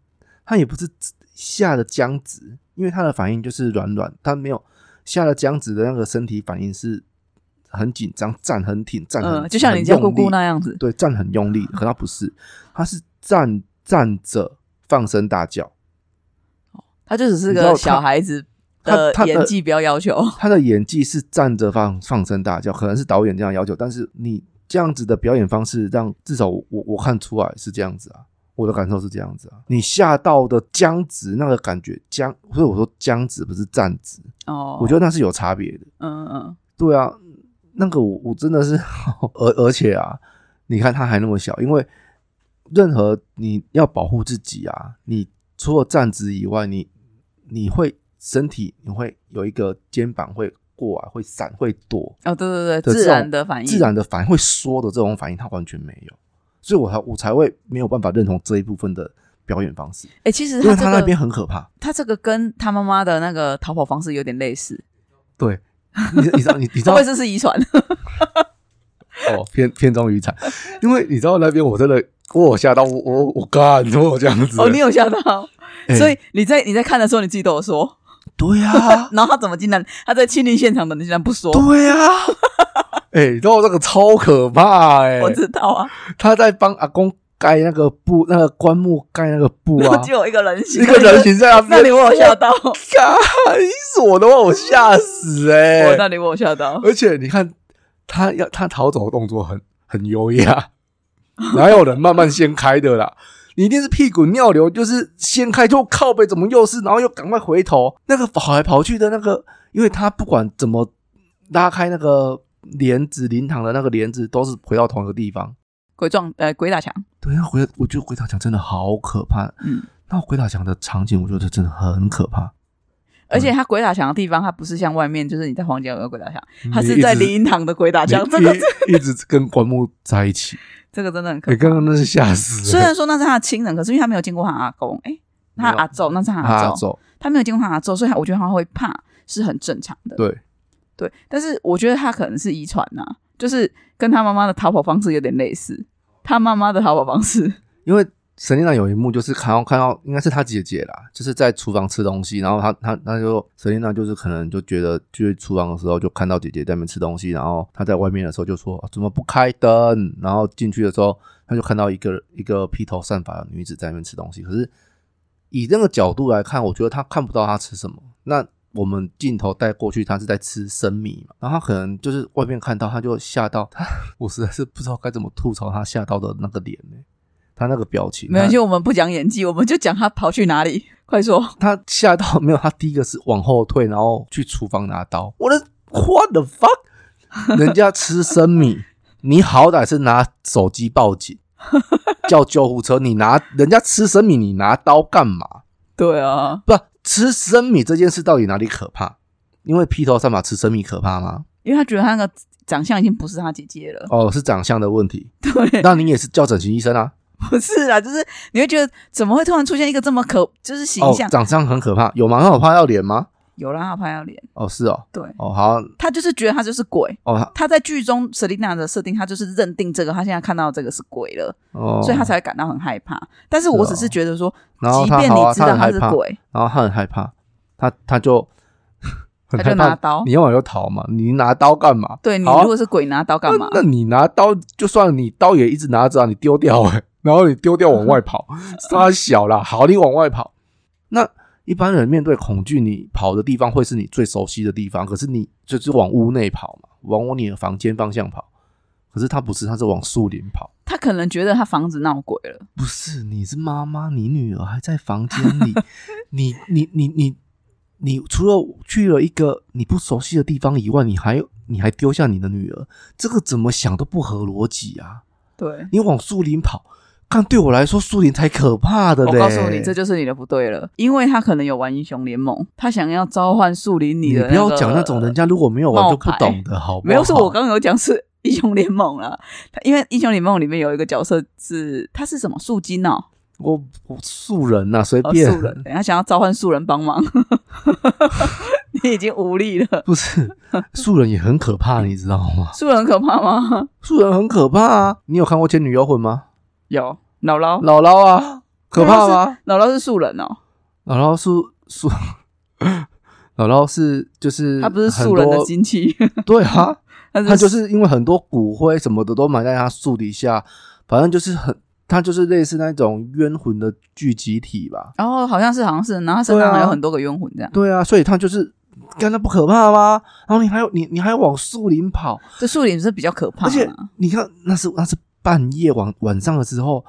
他也不是下的僵直，因为他的反应就是软软，他没有下了僵直的那个身体反应是很紧张，站很挺，站很、嗯，就像你家姑姑那样子。对，站很用力，可他不是，他是站站着放声大叫，他就只是个小孩子他他的演技不要要求。他的演技是站着放放声大叫，可能是导演这样要求，但是你这样子的表演方式，让至少我我我看出来是这样子啊，我的感受是这样子啊，你吓到的僵直那个感觉僵，所以我说僵直不是站直，哦，我觉得那是有差别的。嗯嗯对啊，那个我我真的是，而而且啊，你看他还那么小，因为任何你要保护自己啊，你除了站直以外，你你会身体你会有一个肩膀会过来，会闪，会躲，哦，对对对，自然的反应，自然的反应会缩的这种反应，他完全没有，所以我才我才会没有办法认同这一部分的表演方式，哎，其实因为他那他这个边很可怕。他这个跟他妈妈的那个逃跑方式有点类似，对，你你知道你你知道 会不会是是遗传？哦，偏偏重于惨，因为你知道那边我真的我有吓到我我我干，怎么我这样子？哦，你有吓到，哎所以你在你在看的时候，你自己都有说，对啊，然后他怎么竟然他在亲临现场的，你竟然不说？对啊，哎、你知道这个超可怕哎、我知道啊，他在帮阿公盖那个布，那个棺木盖那个布然后啊，就有一个人形，一个人形在那边，那里我有吓到，干，是我的话我吓死哎、我那里我有吓到，而且你看他要他逃走的动作很很优雅，哪有人慢慢掀开的啦？你一定是屁股尿流，就是掀开就靠背，怎么又是，然后又赶快回头，那个跑来跑去的那个，因为他不管怎么拉开那个帘子，灵堂的那个帘子都是回到同一个地方。鬼撞呃鬼打墙，对，那回我觉得鬼打墙真的好可怕。嗯，那鬼打墙的场景，我觉得真的很可怕。而且他鬼打墙的地方，他不是像外面就是你在房间有个鬼打墙，他是在灵堂的鬼打墙，你这个一一直跟棺木在一起，这个真的很可你怕。刚刚那是吓死虽。然说那是他的亲人，可是因为他没有见过他阿公，哎，他阿昼那是他他阿昼，走，他没有见过他阿昼，所以他我觉得他会怕是很正常的。对，对，但是我觉得他可能是遗传呐，就是跟他妈妈的逃跑方式有点类似。他妈妈的逃跑方式，因为神丽娜有一幕就是看到看到应该是她姐姐啦，就是在厨房吃东西，然后她她她就神丽娜就是可能就觉得去厨房的时候就看到姐姐在那边吃东西，然后她在外面的时候就说、怎么不开灯，然后进去的时候她就看到一个一个披头散发的女子在那边吃东西，可是以那个角度来看，我觉得她看不到她吃什么，那。我们镜头带过去，他是在吃生米嘛，然后他可能就是外面看到，他就吓到，他 我实在是不知道该怎么吐槽他吓到的那个脸呢、他那个表情，没关系，我们不讲演技，我们就讲他跑去哪里。快说，他吓到没有？他第一个是往后退，然后去厨房拿刀。我的 what the fuck？人家吃生米，你好歹是拿手机报警，叫救护车。你拿人家吃生米，你拿刀干嘛？对啊，不，吃生米这件事到底哪里可怕？因为披头散发吃生米可怕吗？因为他觉得他那个长相已经不是他姐姐了。哦，是长相的问题。对，那你也是叫整形医生啊？不是啊，就是你会觉得怎么会突然出现一个这么可就是形哦象？，长相很可怕，有吗？很可怕要脸吗？有啦，他拍到脸，哦，是哦，对。哦好，他就是觉得他就是鬼。哦他他在剧中 Selina 的设定，他就是认定这个，他现在看到这个是鬼了，哦，所以他才会感到很害怕。但是我只是觉得说，即便你知道他是鬼，然后他很害怕，他他就 很他就拿刀。你要么就逃嘛，你拿刀干嘛？对你如果是鬼，拿刀干嘛？那那你拿刀，就算了你刀也一直拿着啊，你丢掉哎、然后你丢掉往外跑，他小啦，好，你往外跑。那一般人面对恐惧，你跑的地方会是你最熟悉的地方，可是你就是往屋内跑嘛，往你的房间方向跑。可是他不是，他是往树林跑。他可能觉得他房子闹鬼了，不是，你是妈妈，你女儿还在房间里，你你你你你除了去了一个你不熟悉的地方以外，你还你还丢下你的女儿，这个怎么想都不合逻辑啊！对。你往树林跑，看对我来说，树林才可怕的嘞。我告诉你，这就是你的不对了，因为他可能有玩英雄联盟，他想要召唤树林里你的、不要讲那种人家如果没有玩就不懂的好不好？没有，是我刚刚有讲是英雄联盟了，因为英雄联盟里面有一个角色是他是什么树精哦，我我素人呐、随呃便、树人，他想要召唤树人帮忙，你已经无力了。不是素人也很可怕，你知道吗？树人很可怕吗？素人很可怕啊！你有看过《倩女幽魂》吗？有，姥姥，姥姥啊，可怕吗？姥姥是树人哦，姥姥是树，姥姥是就是她不是树人的亲戚，对啊，她他就是因为很多骨灰什么的都埋在他树底下，反正就是很，他就是类似那种冤魂的聚集体吧。然后好像是好像是，然后他身上还有很多个冤魂这样。对啊，所以他就是，干那不可怕吗？然后你还有你你还要往树林跑，这树林是比较可怕而且啊，你看那是那是半夜晚晚上的时候，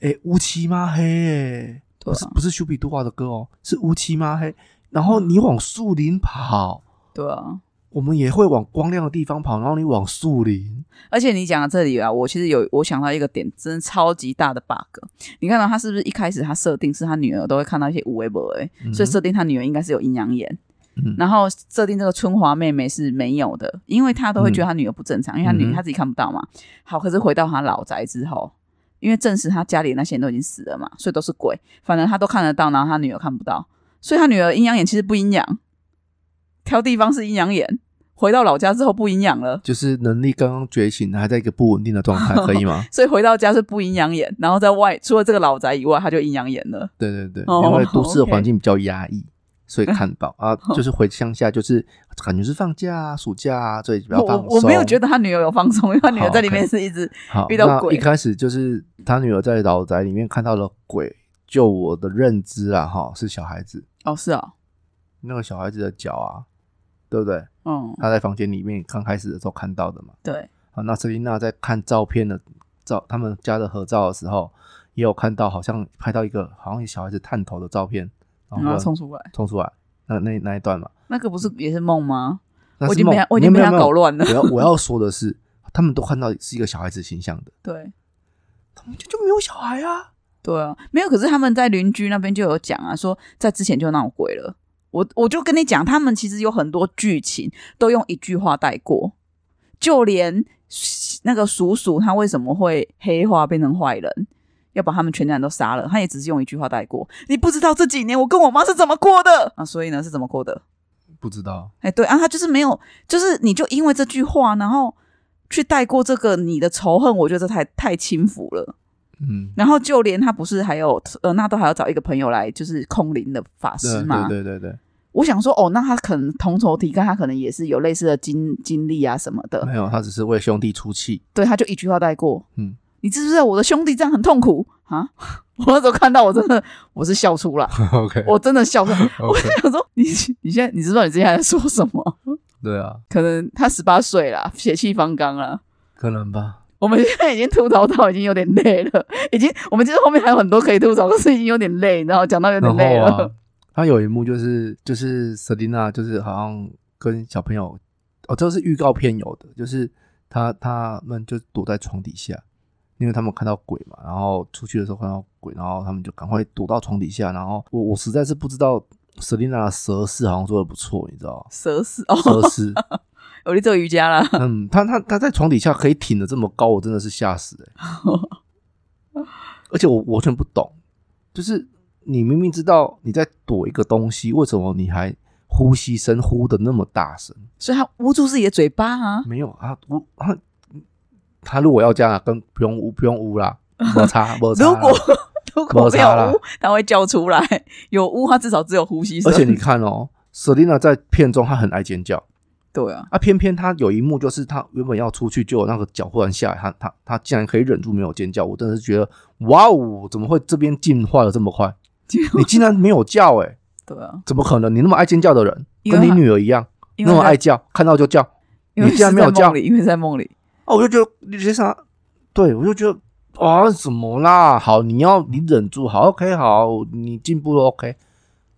哎，乌漆嘛黑、不是不是丘比杜瓦的歌哦，是乌漆嘛黑。然后你往树林跑，对啊。我们也会往光亮的地方跑，然后你往树林，而且你讲到这里啊，我其实有我想到一个点，真的超级大的 bug。你看到他是不是一开始他设定是他女儿都会看到一些无微不微，嗯所以设定他女儿应该是有阴阳眼。嗯然后设定这个春华妹妹是没有的，因为他都会觉得他女儿不正常，因为他女嗯哼他自己看不到嘛。好，可是回到他老宅之后，因为证实他家里那些人都已经死了嘛，所以都是鬼，反正他都看得到，然后他女儿看不到，所以他女儿阴阳眼其实不阴阳，挑地方是阴阳眼，回到老家之后不阴阳了。就是能力刚刚觉醒，还在一个不稳定的状态，可以吗？所以回到家是不阴阳眼，然后在外除了这个老宅以外，他就阴阳眼了。对对对，哦因为都市的环境比较压抑，所以看到啊，就是回乡下，就是感觉是放假啊、暑假啊，所以比较我放松。我没有觉得他女儿有放松，因为他女儿在里面是一直好，遇到鬼一开始就是他女儿在老宅里面看到了鬼，就我的认知啊，哈，是小孩子，哦是啊，那个小孩子的脚啊，对不对？嗯他在房间里面刚开始的时候看到的嘛。对，好，那瑟琳娜在看照片的照，他们家的合照的时候，也有看到好像拍到一个好像小孩子探头的照片，然然后后冲出来，冲出来，那那那一段嘛。那个不是也是梦吗？我已经被他我已经被他搞乱了我要我要说的是，他们都看到是一个小孩子形象的，对他们就就没有小孩啊。对啊，没有。可是他们在邻居那边就有讲啊，说在之前就闹鬼了。我我就跟你讲，他们其实有很多剧情都用一句话带过，就连那个叔叔他为什么会黑化变成坏人，要把他们全家人都杀了，他也只是用一句话带过。你不知道这几年我跟我妈是怎么过的啊？所以呢是怎么过的？不知道，哎，对啊，他就是没有，就是你就因为这句话，然后去带过这个你的仇恨，我觉得这太太轻浮了。嗯，然后就连他不是还有呃，那都还要找一个朋友来，就是空灵的法师嘛。对对对对，我想说，哦，那他可能同仇敌忾，他可能也是有类似的经经历啊什么的。没有，他只是为兄弟出气。对，他就一句话带过。嗯，你知不知道我的兄弟这样很痛苦啊？我那时候看到，我真的我是笑出来，OK 我真的笑出来。我想说，你你现在你知道你之前在说什么？对啊，可能他十八岁啦，血气方刚啦。可能吧。我们现在已经吐槽到已经有点累了，已经我们其实后面还有很多可以吐槽，可是已经有点累，然后讲到有点累了。啊，他有一幕就是就是瑟琳娜就是好像跟小朋友，哦，这是预告片有的，就是他他们就躲在床底下，因为他们看到鬼嘛，然后出去的时候看到鬼，然后他们就赶快躲到床底下，然后我我实在是不知道瑟琳娜的蛇式好像做的不错，你知道？蛇死哦，蛇式，我去做瑜伽啦。嗯，他他他在床底下可以挺的这么高，我真的是吓死哎、而且我我完全不懂，就是你明明知道你在躲一个东西，为什么你还呼吸声呼的那么大声？所以他捂住自己的嘴巴啊。没有啊，捂他他如果要这样啊，跟不用污不用污啦，没 差没差。如果 如果没有污，他会叫出来；有污，他至少只有呼吸声。而且你看哦，Selina 在片中她很爱尖叫对啊，啊，偏偏她有一幕就是她原本要出去，就有那个脚忽然下来，她她她竟然可以忍住没有尖叫，我真的是觉得哇哦，怎么会这边进化的这么快？你竟然没有叫哎、对啊，怎么可能？你那么爱尖叫的人，跟你女儿一样，那么爱叫，看到就叫。因为你竟然没有叫因为在梦里。哦，我就觉得你些啥？对我就觉得啊，怎么啦？好，你要你忍住，好，OK，好，你进步了，OK。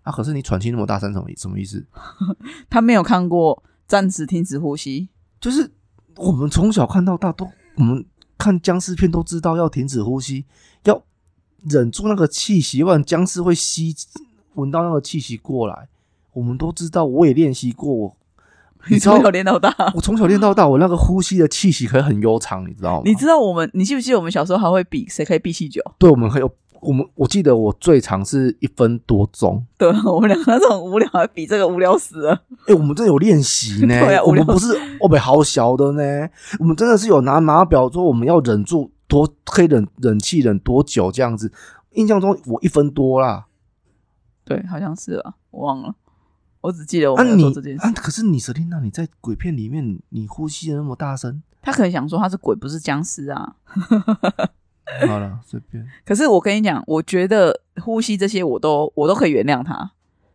啊，可是你喘气那么大声，什么意什么意思？他没有看过暂时停止呼吸，就是我们从小看到大，都我们看僵尸片都知道要停止呼吸，要忍住那个气息，不然僵尸会吸闻到那个气息过来。我们都知道，我也练习过，我 你从小练到大。我从小练到大，我那个呼吸的气息可以很悠长，你知道吗？你知道我们，你记不记得我们小时候还会比谁可以闭气久？对，我们还有我们，我记得我最长是一分多钟。对，我们两个那种无聊，比这个无聊死了。哎、我们真的有练习呢，对啊我们不是我们好小的呢，我们真的是有拿码表说我们要忍住多可以忍忍气忍多久这样子？印象中我一分多啦。对，好像是啊，我忘了，我只记得我啊你没有做这件事。啊，可是你 Selina，你在鬼片里面你呼吸的那么大声，他可能想说他是鬼，不是僵尸啊。好了，随便。可是我跟你讲，我觉得呼吸这些我都我都可以原谅他，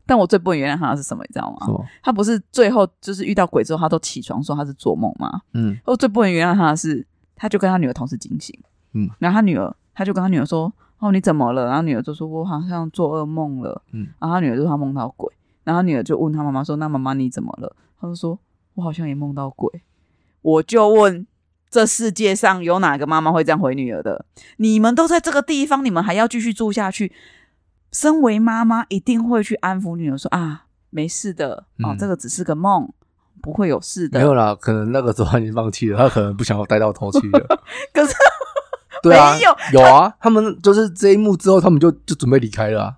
但我最不能原谅他的是什么？你知道吗？他不是最后就是遇到鬼之后，他都起床说他是做梦吗？嗯我最不能原谅他的是，他就跟他女儿同时惊醒，嗯，然后他女儿他就跟他女儿说：“哦，你怎么了？”然后女儿就说：“我好像做噩梦了。”嗯，然后他女儿就说他梦到鬼，然后女儿就问她妈妈说：“那妈妈你怎么了？”他就说：“我好像也梦到鬼。”我就问。这世界上有哪个妈妈会这样回女儿的？你们都在这个地方，你们还要继续住下去？身为妈妈，一定会去安抚女儿说：“啊，没事的，哦，嗯这个只是个梦，不会有事的。”没有啦，可能那个时候他已经放弃了，他可能不想要待到头七了。可是对啊，没有有啊，他们就是这一幕之后，他们就就准备离开了、啊，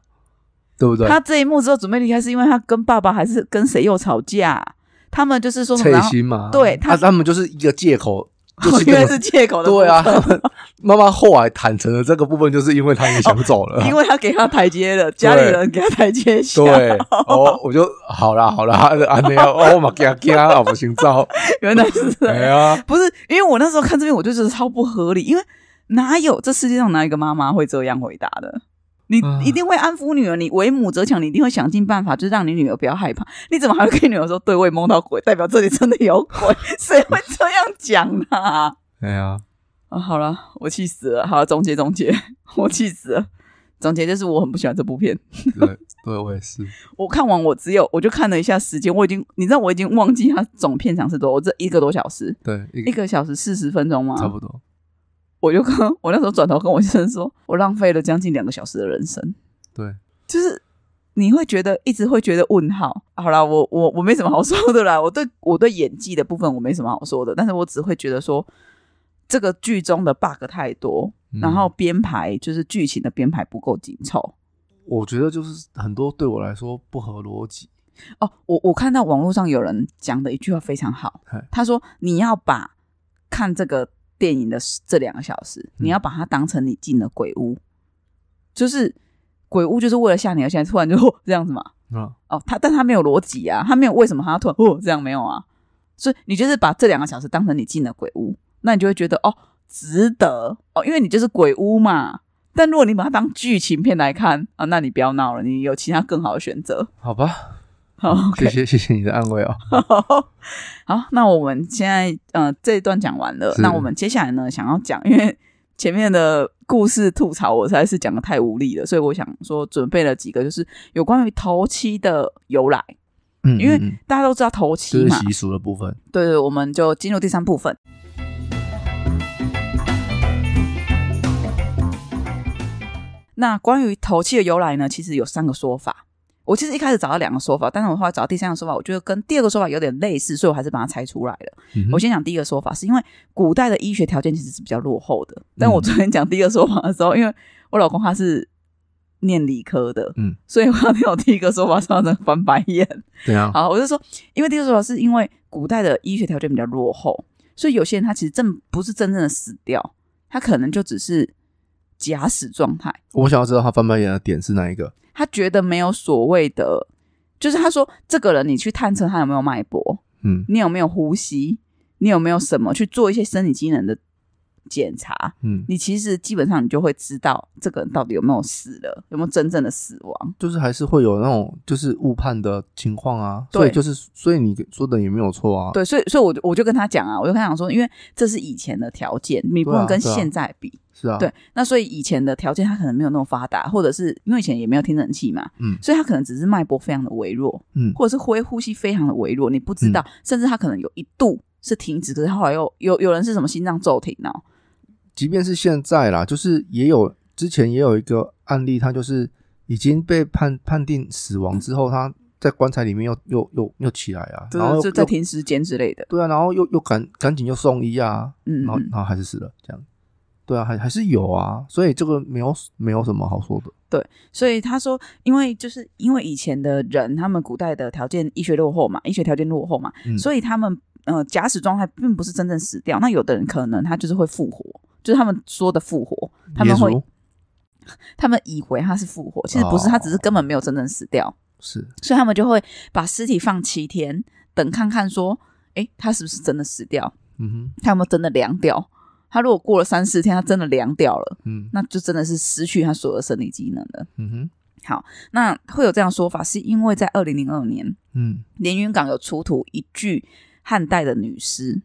对不对？他这一幕之后准备离开，是因为他跟爸爸还是跟谁又吵架？他们就是说什么？嘛，对他他他们就是一个借口，就是因为是借口的，对啊，，他们妈妈后来坦诚的这个部分，就是因为他也想走了，因为他给他台阶了，家里人给他台阶下。对，哦，我就好啦好啦，安尼啊，哦，我嘛惊惊啊，我心照，原来是这哎样，呀，不是因为我那时候看这边，我就觉得超不合理，因为哪有这世界上哪一个妈妈会这样回答的？你啊一定会安抚女儿，你为母则强，你一定会想尽办法，就是让你女儿不要害怕。你怎么还会跟女儿说，对我也梦到鬼，代表这里真的有鬼？谁会这样讲呢、啊？哎呀，啊，好了，我气死了。好了，总结总结，我气死了。总结就是我很不喜欢这部片。对对，我也是，我看完，我只有我就看了一下时间，我已经你知道我已经忘记它总片长是多少，我这一个多小时，对，一一个小时四十分钟吗？差不多，我就跟我那时候转头跟我先生说，我浪费了将近两个小时的人生，对，就是你会觉得一直会觉得问号。好啦，我我我没什么好说的啦，我对我对演技的部分我没什么好说的，但是我只会觉得说这个剧中的 bug 太多，嗯然后编排就是剧情的编排不够紧凑。我觉得就是很多对我来说不合逻辑，哦，我我看到网络上有人讲的一句话非常好，他说你要把看这个电影的这两个小时，嗯你要把它当成你进了鬼屋，就是鬼屋就是为了吓你，而现在突然就哦 这样子嘛。啊，哦，他但他没有逻辑啊，他没有为什么他要突然哦这样没有啊，所以你就是把这两个小时当成你进了鬼屋，那你就会觉得哦值得哦，因为你就是鬼屋嘛。但如果你把它当剧情片来看啊，那你不要闹了，你有其他更好的选择。好吧，好 谢谢谢谢你的安慰哦，好，那我们现在呃这一段讲完了，那我们接下来呢想要讲，因为前面的故事吐槽我实在是讲的太无力了，所以我想说准备了几个就是有关于头七的由来，嗯，因为大家都知道头七嘛，习俗的部分，对对，我们就进入第三部分。那关于头七的由来呢，其实有三个说法。我其实一开始找到两个说法，但是我后来找到第三个说法，我觉得跟第二个说法有点类似，所以我还是把它猜出来了。嗯我先讲第一个说法，是因为古代的医学条件其实是比较落后的。但我昨天讲第一个说法的时候，因为我老公他是念理科的，嗯，所以我要听我第一个说法，上的翻白眼。对啊？好，我就说，因为第一个说法是因为古代的医学条件比较落后，所以有些人他其实真不是真正的死掉，他可能就只是假死状态。我想要知道他翻白眼的点是哪一个？他觉得没有所谓的，就是他说这个人你去探测他有没有脉搏，嗯你有没有呼吸，你有没有什么去做一些生理机能的检查，嗯，你其实基本上你就会知道这个人到底有没有死了，有没有真正的死亡。就是还是会有那种就是误判的情况啊，对所以就是所以你说的也没有错啊，对，所以所以我就我就跟他讲啊，我就跟他讲说，因为这是以前的条件，你不能跟现在比。是啊，对，那所以以前的条件他可能没有那么发达，或者是因为以前也没有听诊器嘛，嗯。所以他可能只是脉搏非常的微弱，嗯。或者是呼呼吸非常的微弱，你不知道，甚至他可能有一度是停止，可是后来又有有人是什么心脏骤停哦，即便是现在啦，就是也有之前也有一个案例，他就是已经被判判定死亡之后，他在棺材里面又又又又起来啊，然后在停尸间之类的，对啊，然后又又赶赶紧又送医啊，然后嗯嗯。然后还是死了，这样，对啊，还还是有啊，所以这个没有没有什么好说的，对所以他说，因为就是因为以前的人，他们古代的条件医学落后嘛，医学条件落后嘛，嗯所以他们呃假死状态并不是真正死掉。那有的人可能他就是会复活，就是他们说的复活，他们会他们以为他是复活，其实不是，哦他只是根本没有真正死掉，是所以他们就会把尸体放七天，等看看说，哎，他是不是真的死掉，嗯哼他有没有真的凉掉。他如果过了三四天，他真的凉掉了，嗯。那就真的是失去他所有的生理机能了。嗯哼。那会有这样说法，是因为在二零零二年，嗯。连云港有出土一具汉代的女尸，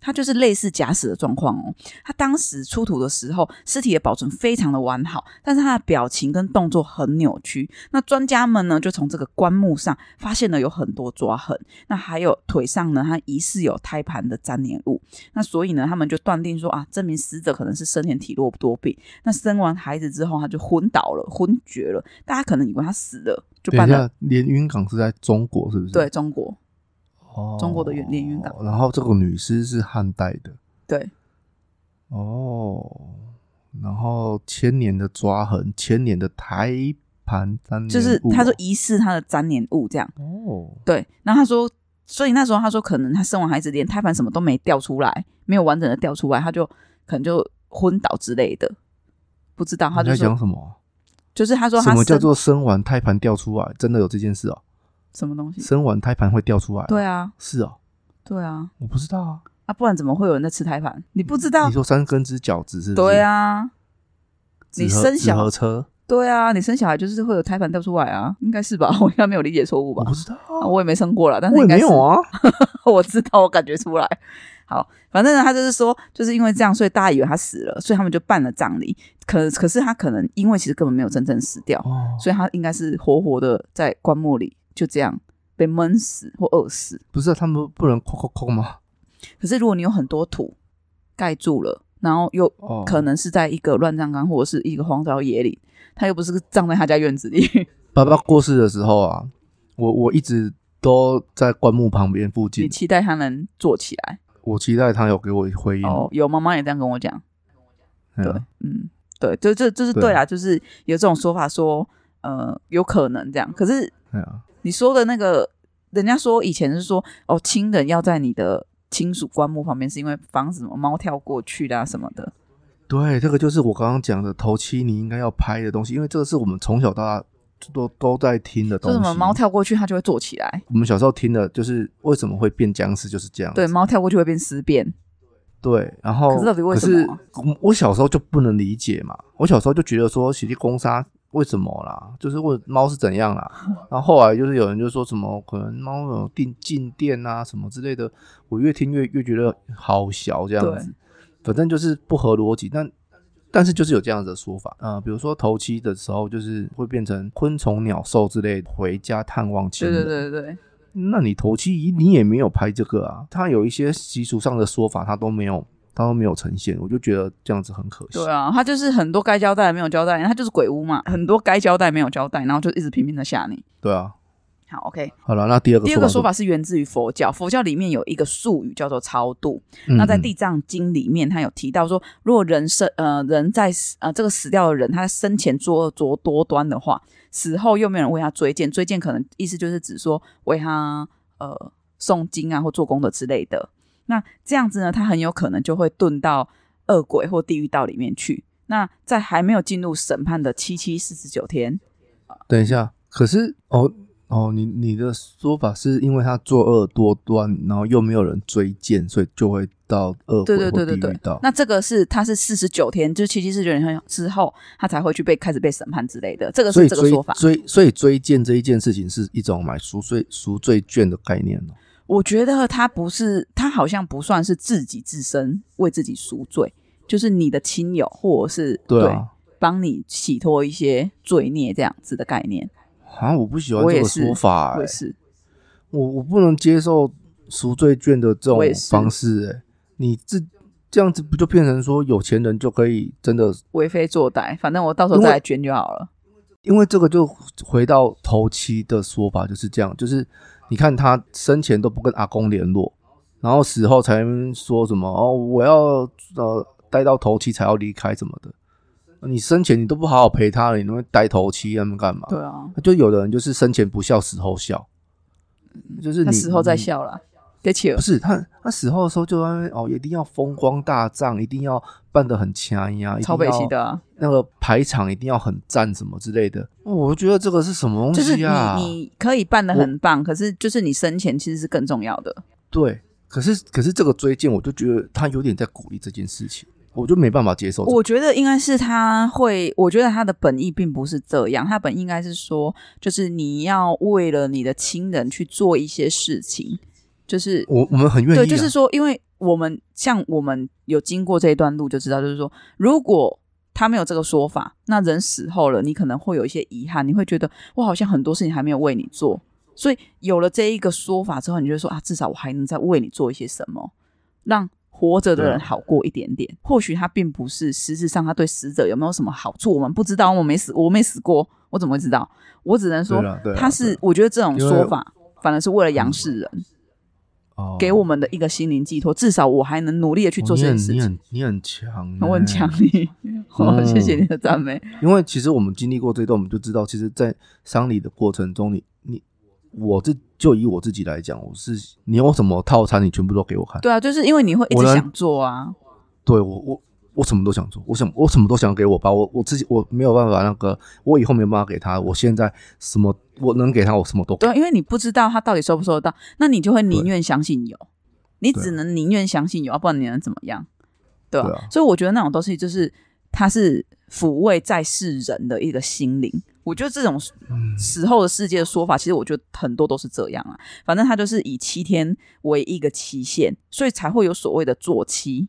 它就是类似假死的状况哦。它当时出土的时候，尸体的保存非常的完好，但是它的表情跟动作很扭曲。那专家们呢，就从这个棺木上发现了有很多抓痕，那还有腿上呢，它疑似有胎盘的粘连物。那所以呢，他们就断定说啊，证明死者可能是生前体弱多病。那生完孩子之后，他就昏倒了，昏厥了。大家可能以为他死了，就等一办了。连云港是在中国是不是？对，中国，哦，中国的连连云港然后这个女尸是汉代的对，哦，然后千年的抓痕，千年的胎盘粘连就是他说疑似他的粘连物这样。哦，对，然后他说，所以那时候他说，可能他生完孩子连胎盘什么都没掉出来，没有完整的掉出来，他就可能就昏倒之类的，不知道。他你在讲什么？就是他说他什么叫做生完胎盘掉出来？真的有这件事哦？什么东西？生完胎盘会掉出来？对，啊，是哦，对啊，我不知道啊。啊，不然怎么会有人在吃胎盘？你不知道你？说三根只饺子是不是？对，啊，你生小盒车，对啊，你生小孩就是会有胎盘掉出来啊，应该是吧？我应该没有理解错误吧我？不知道我也没生过了，但是应该是没有啊。我知道，我感觉出来。好，反正呢，他就是说，就是因为这样，所以大家以为他死了，所以他们就办了葬礼。可可是他可能因为其实根本没有真正死掉，哦，所以他应该是活活的在棺木里就这样被闷死或饿死。不是啊他们不能抠抠抠吗？可是如果你有很多土盖住了，然后又哦，可能是在一个乱葬岗或者是一个荒郊野岭，他又不是葬在他家院子里。爸爸过世的时候啊，我我一直都在棺木旁边附近你，期待他能坐起来？我期待他有给我回应。哦，有妈妈也这样跟我讲。对嗯对，就这这是对对啦，就是有这种说法说，呃，有可能这样。可是对啊，你说的那个，人家说以前是说，哦，亲人要在你的亲属棺木旁边，是因为防止什么猫跳过去啦、什么的。对，这个就是我刚刚讲的头七你应该要拍的东西，因为这个是我们从小到大都都在听的东西。说什么猫跳过去，它就会坐起来。我们小时候听的就是为什么会变僵尸，就是这样。对，猫跳过去会变尸变。对，然后可是到底为什么啊我我小时候就不能理解嘛，我小时候就觉得说喜力攻杀为什么啦？就是问猫是怎样啦？然后后来就是有人就说什么可能猫有定静电啊什么之类的，我越听越越觉得好小这样子，反正就是不合逻辑，但。但是就是有这样子的说法，呃，比如说头七的时候，就是会变成昆虫、鸟兽之类的回家探望亲对人。对对对，那你头七你也没有拍这个啊，他有一些习俗上的说法，他都没有，他都没有呈现，我就觉得这样子很可惜。对啊，他就是很多该交代的没有交代，他就是鬼屋嘛，很多该交代没有交代，然后就一直拼命的吓你。对啊，好，OK。好了，那第二个第二个说法法是源自于佛教，佛教里面有一个术语叫做超度。是，那在《嗯地藏经》里面，他有提到说，如果人生呃人在死呃这个死掉的人，他生前作恶多多端的话，死后又没有人为他追荐，追荐可能意思就是指说为他呃诵经啊或做功德之类的。那这样子呢，他很有可能就会遁到恶鬼或地狱道里面去。那在还没有进入审判的七七四十九天，等一下，可是哦哦，你你的说法是因为他作恶多端，然后又没有人追荐，所以就会到恶对鬼或对对对对地狱道。。那这个是他是四十九天，就是七七四十九天之后，他才会去被开始被审判之类的。这个是这个说法。追所以追荐这一件事情是一种买赎罪赎罪券的概念哦。我觉得他不是，他好像不算是自己自身为自己赎罪，就是你的亲友或者是对啊，帮你洗脱一些罪孽这样子的概念。好像我不喜欢这个说法、欸我也，是，我我不能接受赎罪券的这种方式、欸，你这这样子不就变成说有钱人就可以真的？为非作歹，反正我到时候再来捐就好了。因为这个就回到头七的说法就是这样，就是你看他生前都不跟阿公联络，然后死后才说什么哦，我要呃待到头七才要离开什么的。你生前你都不好好陪他了，你那么待头七他们干嘛？对啊，就有的人就是生前不孝，死后孝，就是你他死后再你笑了。不是他，他死后的时候就在那边哦，一定要风光大葬，一定要办得很强呀，超北西西的啊，那个排场一定要很赞什么之类的。哦我觉得这个是什么东就是西啊？你你可以办得很棒，可是就是你生前其实是更重要的。对，可是可是这个追荐，我就觉得他有点在鼓励这件事情，我就没办法接受。我觉得应该是他会，我觉得他的本意并不是这样，他本意应该是说，就是你要为了你的亲人去做一些事情，就是我我们很愿意、啊，对，就是说，因为我们像我们有经过这一段路，就知道，就是说，如果他没有这个说法，那人死后了，你可能会有一些遗憾，你会觉得我好像很多事情还没有为你做，所以有了这一个说法之后，你就会说啊，至少我还能再为你做一些什么，让活着的人好过一点点。或许他并不是实质上他对死者有没有什么好处，我们不知道，我没死，我没死过，我怎么会知道？我只能说他是，我觉得这种说法反而是为了杨世人。哦给我们的一个心灵寄托，至少我还能努力的去做这件事情。你很你很强欸，我很强力，哦，谢谢你的赞美。因为其实我们经历过这段，我们就知道，其实，在丧礼的过程中，你你我这就以我自己来讲，我是你有什么套餐，你全部都给我看。对啊，就是因为你会一直想做啊，对我我我什么都想做，我想我什么都想给我爸，我我自己我没有办法那个，我以后没有办法给他，我现在什么我能给他，我什么都给对啊，因为你不知道他到底收不收得到，那你就会宁愿相信有，你只能宁愿相信有，要不然你能怎么样？对啊所以我觉得那种东西就是它是抚慰在世人的一个心灵。我觉得这种嗯死后的世界的说法，其实我觉得很多都是这样啊。反正它就是以七天为一个期限，所以才会有所谓的坐期。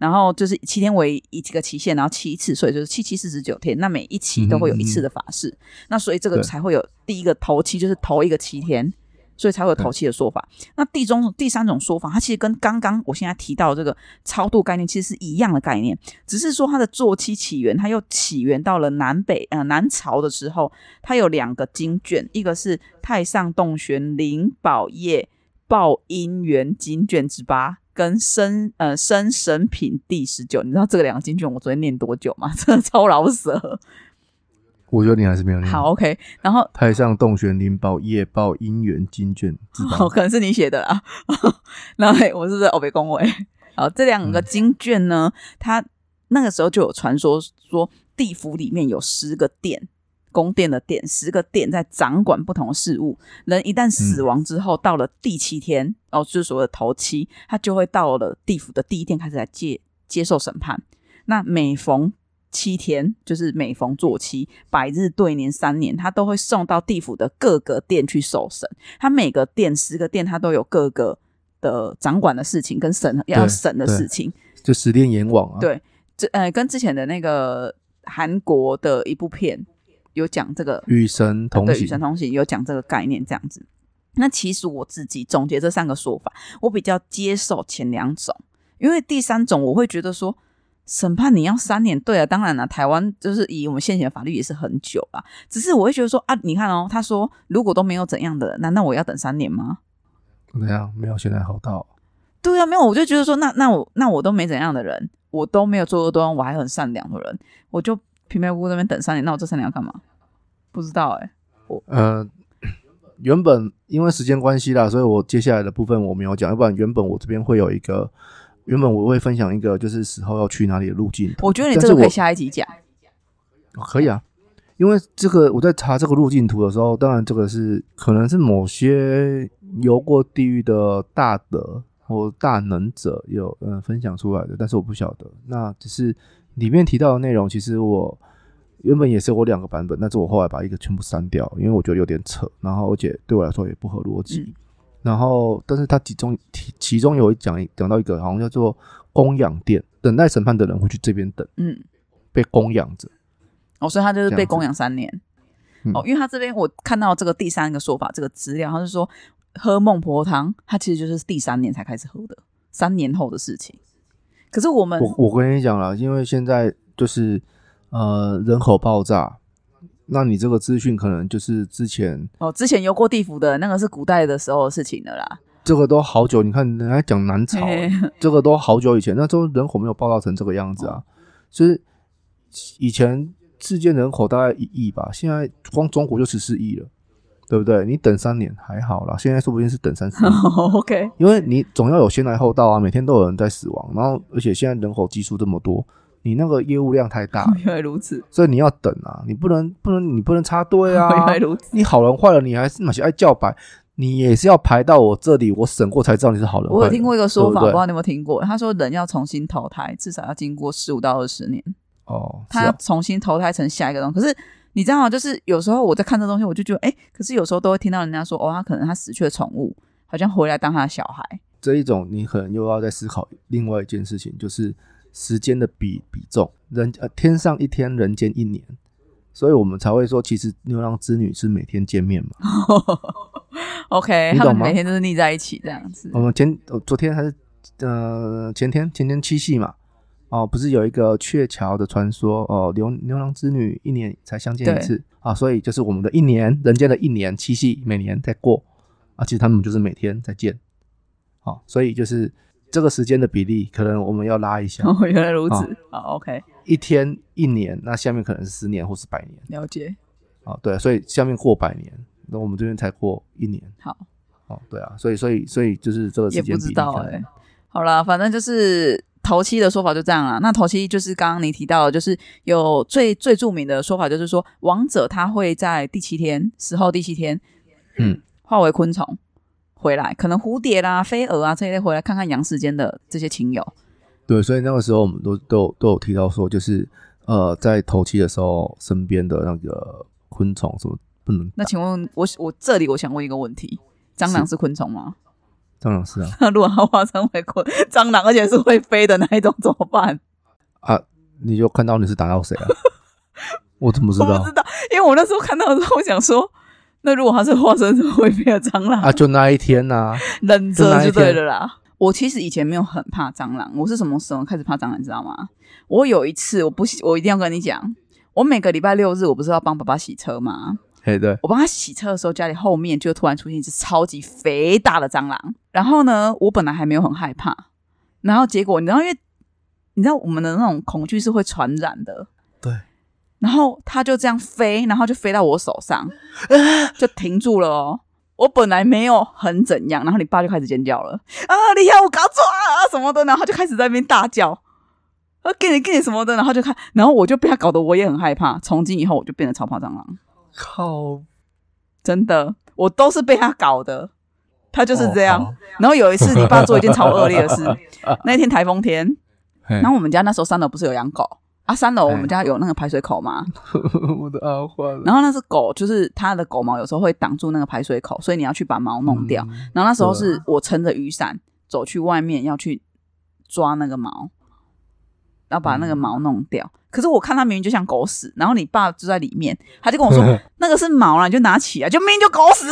然后就是七天为一个期限，然后七次，所以就是七七四十九天。那每一期都会有一次的法事，那所以这个才会有第一个头七，就是头一个七天，所以才会有头七的说法。那第中第三种说法，它其实跟刚刚我现在提到这个超度概念其实是一样的概念，只是说它的坐期起源，它又起源到了南北呃南朝的时候，它有两个经卷，一个是太上洞玄灵宝业报姻缘经卷之八。跟生呃生神品第十九，你知道这个两个经卷我昨天念多久吗？真的超老舍。我觉得你还是没有念好，OK，然后太上洞玄灵宝夜报姻缘经卷知好，道 可能是你写的啦。然后嘿我是不是欧北恭维？好，这两个经卷呢，它那个时候就有传说说地府里面有十个殿。宫殿的殿，十个殿在掌管不同的事物。人一旦死亡之后，到了第七天，哦，就是所谓的头七，他就会到了地府的第一天开始来接接受审判。那每逢七天，就是每逢坐期、百日对年、三年，他都会送到地府的各个殿去受审。他每个殿十个殿，他都有各个的掌管的事情跟审要审的事情。就十殿阎王啊，对，这呃，跟之前的那个韩国的一部片有讲这个与神同对，与行神，同行有讲这个概念这样子。那其实我自己总结这三个说法，我比较接受前两种，因为第三种我会觉得说，审判你要三年，对啊，当然了，台湾就是以我们现行的法律也是很久了。只是我会觉得说啊，你看哦，他说如果都没有怎样的人，难道我要等三年吗？怎样？没有现在好到对啊，没有，我就觉得说，那那我那我都没怎样的人，我都没有做恶多端，我还很善良的人，我就平白无故在那边等三年，那我这三年要干嘛？不知道哎、呃，原本因为时间关系啦，所以我接下来的部分我没有讲，要不然原本我这边会有一个，原本我会分享一个就是死后要去哪里的路径。我觉得你这个可以下一集讲。哦可以啊，因为这个我在查这个路径图的时候，当然这个是可能是某些游过地狱的大德或大能者有嗯、呃分享出来的，但是我不晓得。那只是里面提到的内容，其实我原本也是我两个版本，但是我后来把一个全部删掉，因为我觉得有点扯，然后而且对我来说也不合逻辑。嗯然后，但是他其中其其中有一讲讲到一个好像叫做供养殿，等待审判的人会去这边等，嗯，被供养着。哦，所以他就是被供养三年。嗯哦，因为他这边我看到这个第三个说法，这个资料，他是说喝孟婆汤，他其实就是第三年才开始喝的，三年后的事情。可是我们我我跟你讲了，因为现在就是呃人口爆炸，那你这个资讯可能就是之前哦，之前游过地府的那个是古代的时候的事情了啦。这个都好久，你看人家讲南朝，嘿这个都好久以前，那时候人口没有爆炸成这个样子啊，就是以前世界人口大概一亿吧，现在光中国就十四亿了，对不对？你等三年还好啦，现在说不定是等三十年，OK，因为你总要有先来后到啊，每天都有人在死亡，然后而且现在人口基数这么多，你那个业务量太大，原来如此，所以你要等啊，你不能不能你不能插队啊原啊来，如此。你好人坏了，你还是马些爱叫白，你也是要排到我这里，我审过才知道你是好人人。我有听过一个说法，对不对不知道你有没有听过？他说人要重新投胎，至少要经过十五到二十年，哦，是他重新投胎成下一个东西。可是你知道吗？就是有时候我在看这东西，我就觉得，哎，可是有时候都会听到人家说，哦，他可能他死去的宠物好像回来当他的小孩。这一种，你可能又要再思考另外一件事情，就是时间的比比重，人呃天上一天，人间一年，所以我们才会说，其实牛郎织女是每天见面嘛。OK，你懂吗每天都是腻在一起这样子。我们前呃昨天还是呃前天前天七夕嘛，哦，不是有一个鹊桥的传说哦，牛牛郎织女一年才相见一次啊，所以就是我们的一年，人间的一年七夕每年在过啊，其实他们就是每天在见，好、所以就是这个时间的比例，可能我们要拉一下，哦，原来如此。哦好，OK，一天一年，那下面可能是十年或是百年了解。啊，对，所以下面过百年，那我们这边才过一年，好，哦，对啊，所以所以所以就是这个也时间比例不知道哎、好啦，反正就是头七的说法就这样啦。那头七就是刚刚你提到的，就是有最最著名的说法，就是说王者他会在第七天死后第七天，嗯，化为昆虫回来，可能蝴蝶啦、飞蛾啊这一类回来看看阳世间的这些亲友。对，所以那个时候我们都都有都有提到说，就是呃，在头七的时候，身边的那个昆虫什么不能那请问我我这里我想问一个问题：蟑螂是昆虫吗？当然是啊那 如果它化身为昆蟑螂，而且是会飞的那一种怎么办？啊，你就看到你是打到谁啊？我怎么知道我不知道，因为我那时候看到的时候，我想说，那如果它是化身成会飞的蟑螂，啊？就那一天呐、忍着就对了啦。我其实以前没有很怕蟑螂，我是什么时候开始怕蟑螂？你知道吗？我有一次，我不洗，我一定要跟你讲，我每个礼拜六日，我不是要帮爸爸洗车吗？嘿，对，我帮他洗车的时候，家里后面就突然出现一只超级肥大的蟑螂。然后呢，我本来还没有很害怕，然后结果你知道，因为你知道我们的那种恐惧是会传染的，对。然后它就这样飞，然后就飞到我手上，就停住了哦。我本来没有很怎样，然后你爸就开始尖叫了啊！你要我搞错啊什么的，然后就开始在那边大叫，啊给你给你什么的，然后就看，然后我就被他搞得我也很害怕。从今以后我就变得超怕蟑螂。靠，真的，我都是被他搞的，他就是这样。哦然后有一次，你爸做一件超恶劣的事，那一天台风天，然后我们家那时候三楼不是有养狗？啊？三楼我哎们家有那个排水口嘛，我的阿花，然后那只狗就是它的狗毛有时候会挡住那个排水口，所以你要去把毛弄掉。嗯。然后那时候是我撑着雨伞走去外面要去抓那个毛，然后把那个毛弄掉。可是我看它明明就像狗屎，然后你爸就在里面，他就跟我说 那个是毛啦，你就拿起来，就明明就狗屎。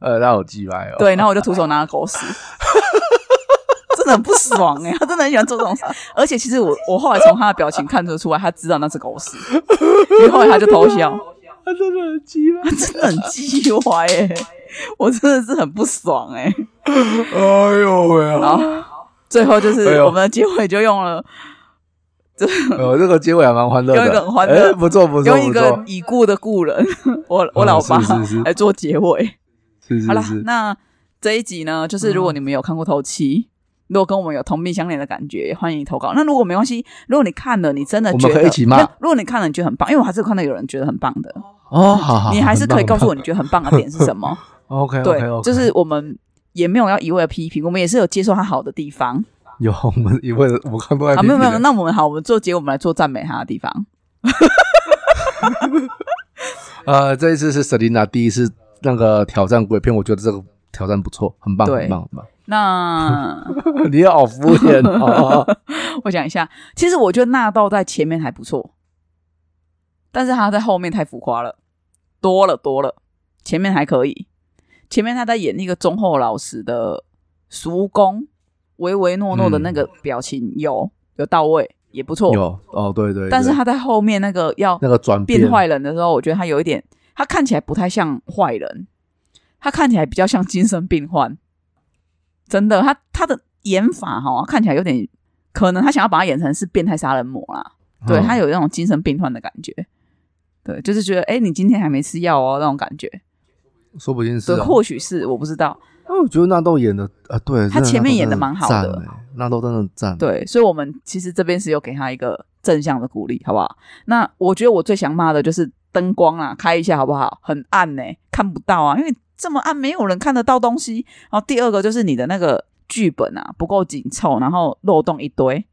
呃，那我鸡掰哦。对，然后我就徒手拿了狗屎，真的很不爽哎、他真的很喜欢做这种事，而且其实我我后来从他的表情看得出来，他知道那是狗屎，因为后来他就偷笑，他真的很鸡掰。真的很鸡歪哎，我真的是很不爽哎、哎呦喂然啊！后最后就是我们的结尾就用了。呃，这个结尾还蛮欢乐的，有一个很欢乐。哎不错不错用一，个已故的故人，我我老爸是是是。来做结尾。好了是好了，，那这一集呢，就是如果你们有看过头七，如果跟我们有同病相怜的感觉，欢迎投稿。那如果没关系，如果你看了，你真的觉得们可以一起骂。如果你看了，你觉得很棒，因为我还是看到有人觉得很棒的，哦，好好，你还是可以告诉我你你觉得很棒的点是什么。OK 对 OK，就是我们也没有要一味的批评，我们也是有接受他好的地方有我们一味的我看都在啊。没有没有，那我们好，我们做结，我们来做赞美他的地方。呃，这一次是 Selina 第一次那个挑战鬼片，我觉得这个挑战不错，很棒，很棒，很棒。那 你好敷衍 哦。我想一下，其实我觉得纳豆在前面还不错，但是他在后面太浮夸了，多了多了。前面还可以，前面他在演那个忠厚老实的叔公，唯唯诺诺的那个表情有、有到位，也不错。有哦，对对，对但是他在后面那个要那个转变坏人的时候，我觉得他有一点，他看起来不太像坏人，他看起来比较像精神病患。真的，他他的演法哈、看起来有点，可能他想要把他演成是变态杀人魔啦。对嗯他有那种精神病患的感觉。对，就是觉得哎，你今天还没吃药哦，那种感觉。说不定是，对，或许是，我不知道。那我觉得纳豆演的啊，对他前面演的蛮好的，纳豆真的赞。对，所以我们其实这边是有给他一个正向的鼓励，好不好？那我觉得我最想骂的就是灯光啊，开一下好不好？很暗呢，看不到啊，因为这么暗，没有人看得到东西。然后第二个就是你的那个剧本啊不够紧凑，然后漏洞一堆。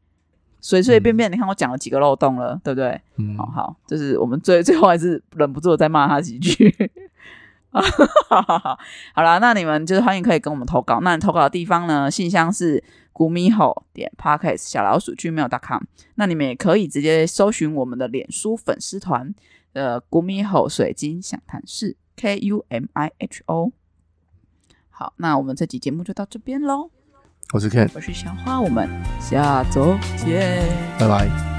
随随便便，你看我讲了几个漏洞了，对不对？嗯，好好，就是我们最 最后还是忍不住的再骂他几句。好了，那你们就是欢迎可以跟我们投稿。那你投稿的地方呢？信箱是古米吼点 parkes 小老鼠 gmail.com。那你们也可以直接搜寻我们的脸书粉丝团，呃，古米吼水晶想谈室 K U M I H O。好，那我们这期节目就到这边喽。我是 Ken，我是小花，我们下周见，拜拜。